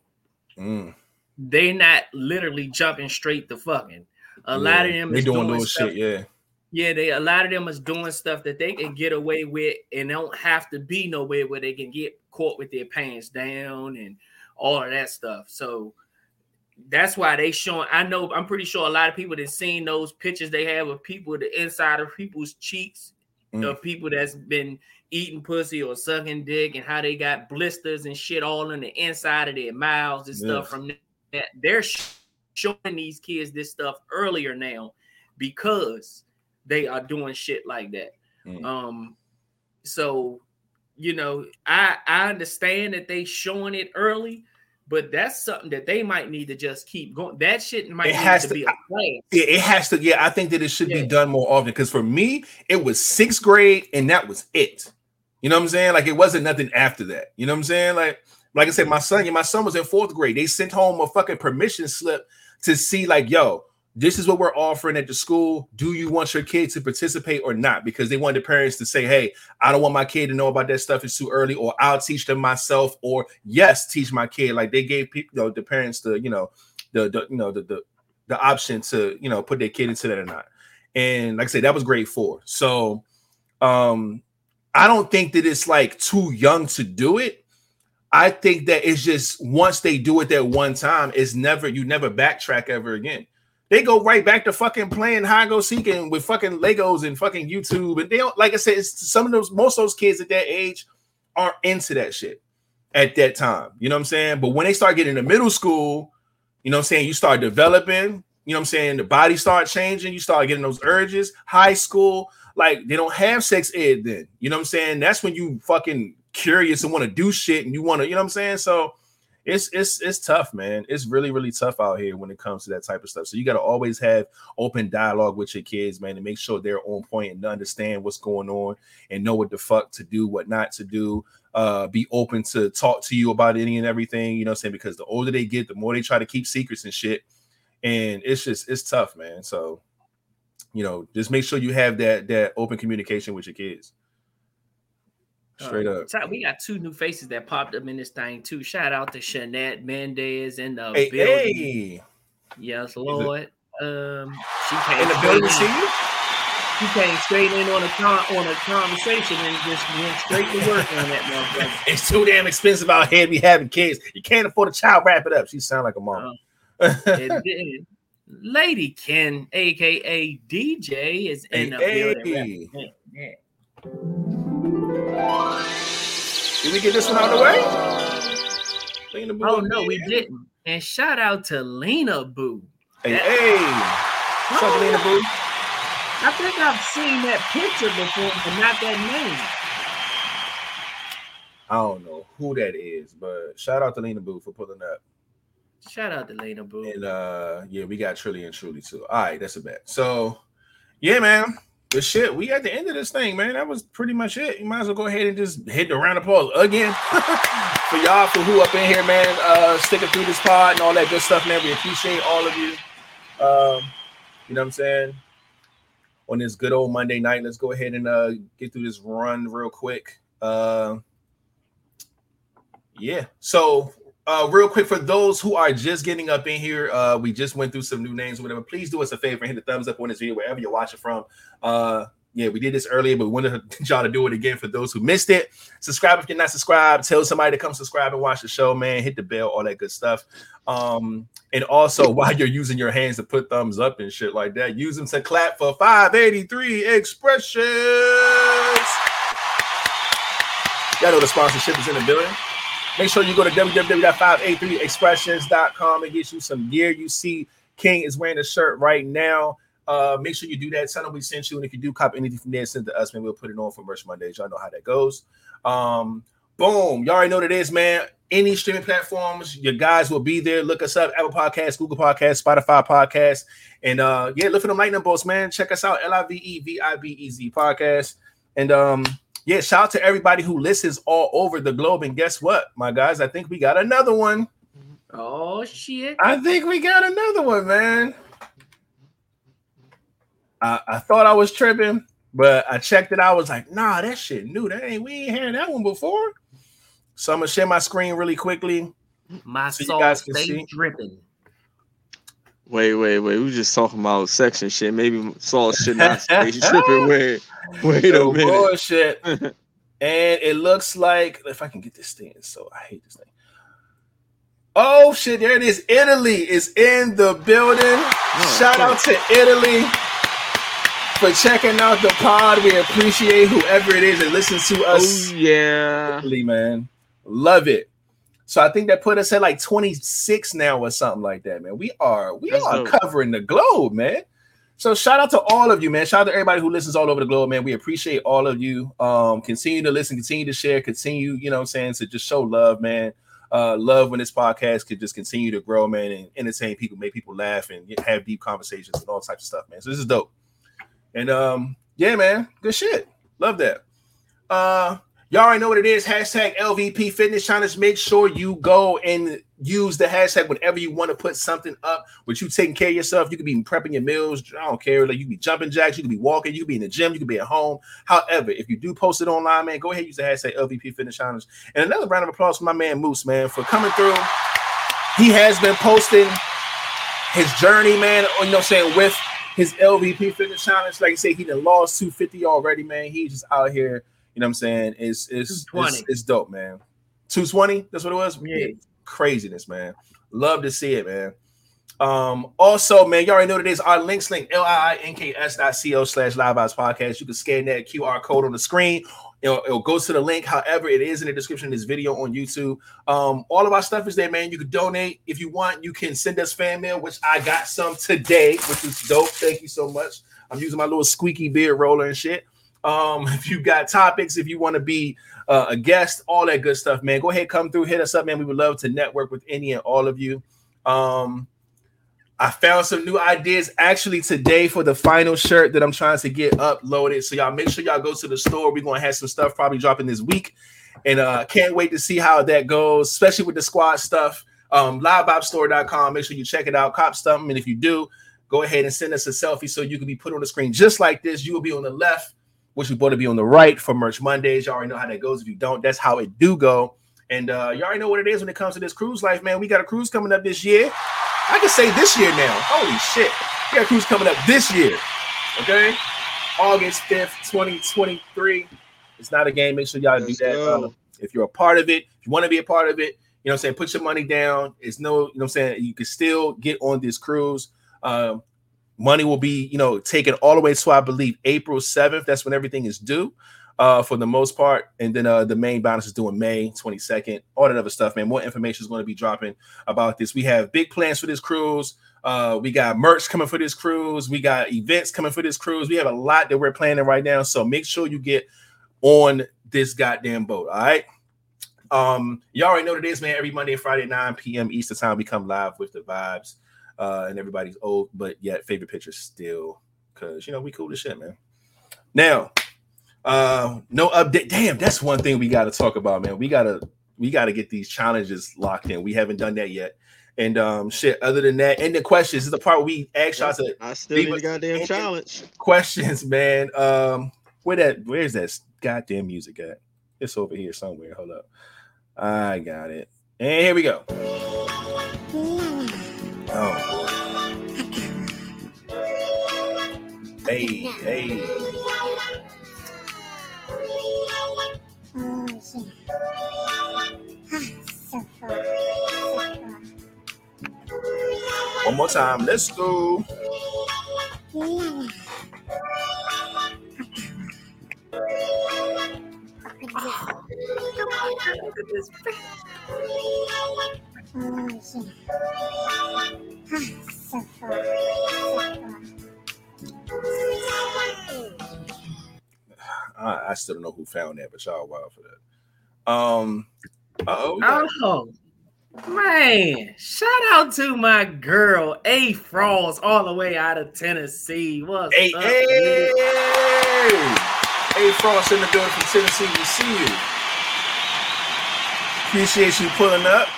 Mm, They not literally jumping straight to fucking. A lot of them they is doing doing, stuff. shit, yeah. Yeah, they a lot of them is doing stuff that they can get away with and don't have to be nowhere where they can get caught with their pants down and all of that stuff. So that's why they showing. I know I'm pretty sure a lot of people that seen those pictures they have of people the inside of people's cheeks Mm. of people that's been eating pussy or sucking dick and how they got blisters and shit all in the inside of their mouths and stuff Yes. from that. They're showing these kids this stuff earlier now because they are doing shit like that. Mm. Um, so you know, I I understand that they showing it early, but that's something that they might need to just keep going. That shit might It has to, to- be a. Yeah, it has to. Yeah, I think that it should Yeah. be done more often. Because for me, it was sixth grade, and that was it. You know what I'm saying? Like it wasn't nothing after that. You know what I'm saying? Like, like I said, my son, yeah, my son was in fourth grade. They sent home a fucking permission slip to see, like, yo, this is what we're offering at the school. Do you want your kid to participate or not? Because they wanted the parents to say, hey, I don't want my kid to know about that stuff. It's too early, or I'll teach them myself, or yes, teach my kid. Like they gave people, you know, the parents the, you know, the, the you know, the, the the option to, you know, put their kid into that or not. And like I said, that was grade four. So um I don't think that it's like too young to do it. I think that it's just once they do it that one time, it's never you never backtrack ever again. They go right back to fucking playing hide go seeking with fucking Legos and fucking YouTube, and they don't like I said. Some of those most of those kids at that age aren't into that shit at that time. You know what I'm saying? But when they start getting to middle school, you know what I'm saying, you start developing. You know what I'm saying? The body start changing. You start getting those urges. High school, like they don't have sex ed then. You know what I'm saying? That's when you fucking curious and want to do shit and you want to, you know what I'm saying? So it's it's it's tough, man. It's really, really tough out here when it comes to that type of stuff. So you got to always have open dialogue with your kids, man, and make sure they're on point and understand what's going on and know what the fuck to do, what not to do. Uh, be open to talk to you about any and everything, you know what I'm saying? Because the older they get, the more they try to keep secrets and shit. And it's just it's tough, man. So you know, just make sure you have that that open communication with your kids. Straight Uh, up. so we got two new faces that popped up in this thing too. Shout out to Shanette Mendez in the Hey, building. hey, Yes, Lord. Um, she came in the straight building, in- see you? She came straight in on a con- on a conversation and just went straight to work on that motherfucker. It's too damn expensive out here to be having kids. You can't afford a child. Wrap it up. She sound like a mom. It did. Lady Ken, aka DJ, is in the Hey, building. hey. Yeah. Did we get this one out of the way? Oh no, we didn't. And shout out to Lena Boo. Hey, hey. What's up, Lena Boo? I think I've seen that picture before, but not that name. I don't know who that is, but shout out to Lena Boo for pulling up. Shout out to Lena Boo. And uh yeah, we got Trilly and Truly too. All right, that's a bet. So yeah, man. But shit, we at the end of this thing, man. That was pretty much it. You might as well go ahead and just hit the round of applause again for y'all for who up in here, man. Uh sticking through this pod and all that good stuff, man. We appreciate all of you. Um, you know what I'm saying? On this good old Monday night, let's go ahead and uh get through this run real quick. Uh yeah, so uh, real quick for those who are just getting up in here, uh, we just went through some new names or whatever. Please do us a favor and hit the thumbs up on this video wherever you're watching from. Uh, yeah, we did this earlier, but we wanted y'all to do it again for those who missed it. Subscribe if you're not subscribed. Tell somebody to come subscribe and watch the show, man. Hit the bell, all that good stuff. Um, and also while you're using your hands to put thumbs up and shit like that, use them to clap for 583 expressions. Y'all know the sponsorship is in the building. Make sure you go to www.583expressions.com and get you some gear. You see, King is wearing a shirt right now. Uh, make sure you do that. Tell them we sent you, and if you do cop anything from there, send to us, man. We'll put it on for Merch Mondays. Y'all know how that goes. Um, boom. Y'all already know what it is, man. Any streaming platforms, your guys will be there. Look us up: Apple Podcasts, Google Podcasts, Spotify Podcasts, and uh, yeah, look for them lightning bolts, man. Check us out: L I V E V I B E Z Podcast, and um yeah, shout out to everybody who listens all over the globe. And guess what, my guys? I think we got another one. Oh shit! I think we got another one, man. I, I thought I was tripping, but I checked it. I was like, nah, that shit new. That ain't we ain't had that one before. So I'm gonna share my screen really quickly. My So soul guys can stay see. dripping. Wait, wait, wait. We just talking about section shit. Maybe Saul should not stay tripping. Wait, wait a No minute. bullshit. and it looks like if I can get this thing, so I hate this thing. Oh shit, there it is. Italy is in the building. Oh, Shout out to Italy for checking out the pod. We appreciate whoever it is that listens to us. Oh yeah. Italy, man. Love it. So I think that put us at like 26 now or something like that, man. We are we That's are dope. covering the globe, man. So shout out to all of you, man. Shout out to everybody who listens all over the globe, man. We appreciate all of you. Um, continue to listen, continue to share, continue, you know what I'm saying, to just show love, man. Uh, love when this podcast could just continue to grow, man, and entertain people, make people laugh, and have deep conversations and all types of stuff, man. So this is dope. And um, yeah, man, good shit. Love that. Uh, y'all already know what it is. Hashtag LVP Fitness Challenge. Make sure you go and use the hashtag whenever you want to put something up. With you taking care of yourself, you could be prepping your meals. I don't care. Like you could be jumping jacks, you could be walking, you could be in the gym, you could be at home. However, if you do post it online, man, go ahead use the hashtag LVP Fitness Challenge. And another round of applause for my man Moose, man, for coming through. He has been posting his journey, man. You know saying with his LVP Fitness Challenge. Like I say, he done lost 250 already, man. He's just out here. You know what I'm saying? It's it's it's, it's dope, man. 220. That's what it was. Yeah. Craziness, man. Love to see it, man. Um, also, man, you already know is. Our links link L-I-I-N-K-S dot co slash live eyes podcast. You can scan that QR code on the screen. It'll, it'll go to the link. However, it is in the description of this video on YouTube. Um, all of our stuff is there, man. You can donate if you want. You can send us fan mail, which I got some today, which is dope. Thank you so much. I'm using my little squeaky beard roller and shit. Um, if you got topics, if you want to be uh, a guest, all that good stuff, man, go ahead, come through, hit us up, man. We would love to network with any and all of you. Um, I found some new ideas actually today for the final shirt that I'm trying to get uploaded. So y'all make sure y'all go to the store. We're gonna have some stuff probably dropping this week, and uh, can't wait to see how that goes, especially with the squad stuff. Um, livebobstore.com. Make sure you check it out, cop something, and if you do, go ahead and send us a selfie so you can be put on the screen just like this. You will be on the left, which we both to be on the right for Merch Mondays. Y'all already know how that goes. If you don't, that's how it do go. And uh, you already know what it is when it comes to this cruise life, man. We got a cruise coming up this year. I can say this year now. Holy shit. We got a cruise coming up this year. Okay. August 5th, 2023. It's not a game. Make sure y'all do Let's that. Uh, if you're a part of it, if you want to be a part of it, you know what I'm saying, put your money down. It's no, you know what I'm saying, you can still get on this cruise. Um, money will be, you know, taken all the way to I believe April 7th. That's when everything is due uh for the most part. And then uh the main balance is due in May 22nd, all that other stuff, man. More information is going to be dropping about this. We have big plans for this cruise. Uh, we got merch coming for this cruise. We got events coming for this cruise. We have a lot that we're planning right now. So make sure you get on this goddamn boat. All right. Um, y'all already know what it is, man. Every Monday and Friday 9 p.m. Eastern time, we come live with the vibes. Uh, and everybody's old, but yet favorite picture still because you know we cool as shit, man. Now, uh, no update. Damn, that's one thing we got to talk about, man. We gotta we gotta get these challenges locked in. We haven't done that yet. And um, shit. Other than that, and the questions is the part we ask y'all to I still need a goddamn challenge. questions, man. Um, where that? Where's that goddamn music at? It's over here somewhere. Hold up. I got it. And here we go. Oh. Hey, hey. One more time. Let's go. Look at this. I, I still don't know who found that, but y'all wild for that. Um. Uh-oh. Oh man! Shout out to my girl A Frost, all the way out of Tennessee. What's Hey, up? hey, hey, Frost in the building from Tennessee. We see you. Appreciate you pulling up.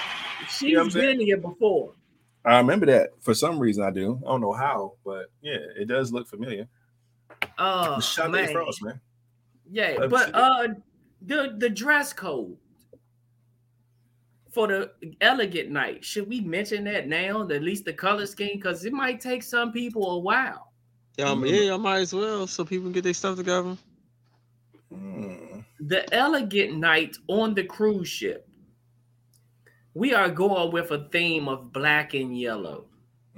She's You know I'm been here before. I remember that for some reason. I do. I don't know how, but yeah, it does look familiar. Oh Shout man, Frost, man. yeah, Let me see but uh, the the dress code for the elegant night. Should we mention that now? At least the color scheme, because it might take some people a while. Yeah, um, yeah, I might as well so people can get their stuff together. Hmm. the elegant night on the cruise ship, we are going with a theme of black and yellow.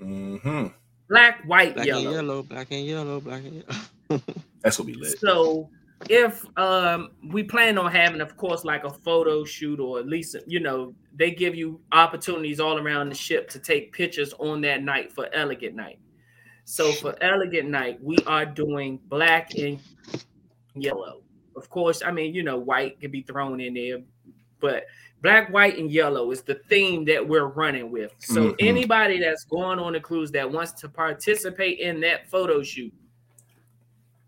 Mm-hmm. Black, white, Black yellow. and yellow, black and yellow, black and yellow. That's what we lit. So if um we plan on having, of course, like a photo shoot or at least you know, they give you opportunities all around the ship to take pictures on that night for elegant night. So for elegant night, we are doing black and yellow. Of course, I mean, you know, white can be thrown in there, but black, white, and yellow is the theme that we're running with. So Mhm. anybody that's going on the cruise that wants to participate in that photo shoot,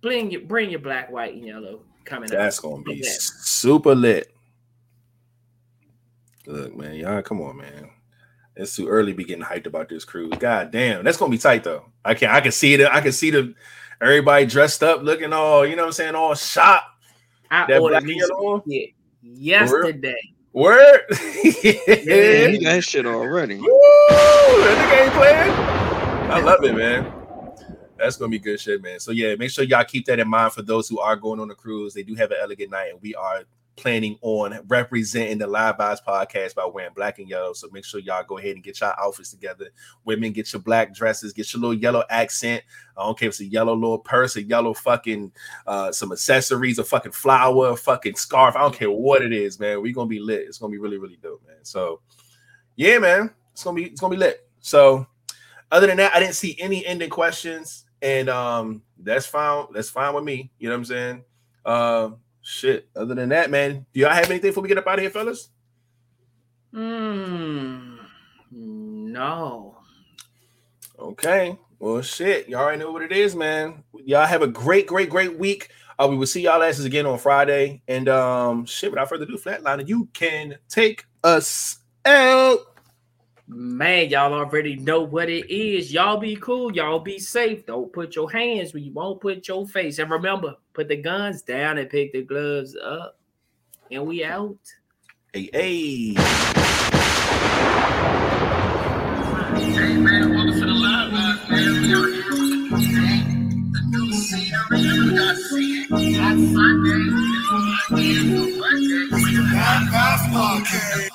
bring your bring your black, white, and yellow coming up. That's gonna be Yeah. super lit. Look, man, y'all, come on, man. It's too early to be getting hyped about this cruise. God damn, that's gonna be tight though. I can I can see it. I can see the everybody dressed up, looking all, you know what I'm saying, all shot. I That ordered me and some yellow? shit yesterday. Word. Yeah, he got his shit already. Woo! That nigga ain't playing. I love it, man. That's gonna be good shit, man. So yeah, make sure y'all keep that in mind for those who are going on the cruise. They do have an elegant night, and we are planning on representing the Live Vibes podcast by wearing black and yellow. So make sure y'all go ahead and get your outfits together. Women, get your black dresses, get your little yellow accent. I don't care if it's a yellow little purse, a yellow fucking uh some accessories, a fucking flower, a fucking scarf. I don't care what it is, man. We're gonna be lit. It's gonna be really, really dope, man. So yeah, man, it's gonna be it's gonna be lit. So other than that, I didn't see any ending questions, and um, that's fine. That's fine with me. You know what I'm saying? Uh, shit. Other than that, man, do y'all have anything before we get up out of here, fellas? Hmm. No. Okay. Well, shit. Y'all already know what it is, man. Y'all have a great, great, great week. Uh, we will see y'all asses again on Friday. And um, shit. Without further ado, Flatliner, you can take us out. Man, y'all already know what it is. Y'all be cool. Y'all be safe. Don't put your hands where you won't put your face. And remember, put the guns down and pick the gloves up. And we out. Hey, hey. It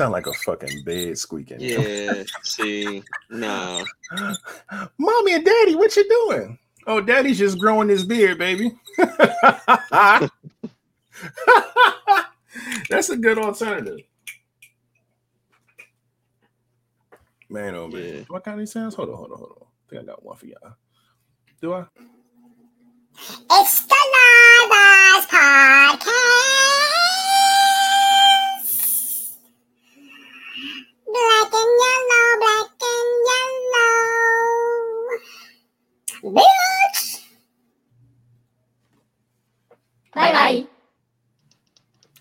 sound like a fucking bed squeaking. Yeah, see, no. Mommy and daddy, what you doing? Oh, daddy's just growing his beard, baby. That's a good alternative. Man, oh man. Yeah. Do I got any sounds? Hold on, hold on, hold on. I think I got one for y'all. Do I? It's the Live Podcast. Black and yellow, black and yellow. Bitch. Bye bye.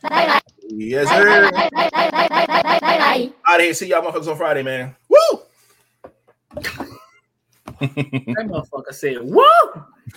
Bye bye. Yes, sir. bye. Bye bye. Bye bye. Bye bye. Bye bye. Out of here. See y'all motherfuckers on Friday, man. Woo! That motherfucker said, Whoa!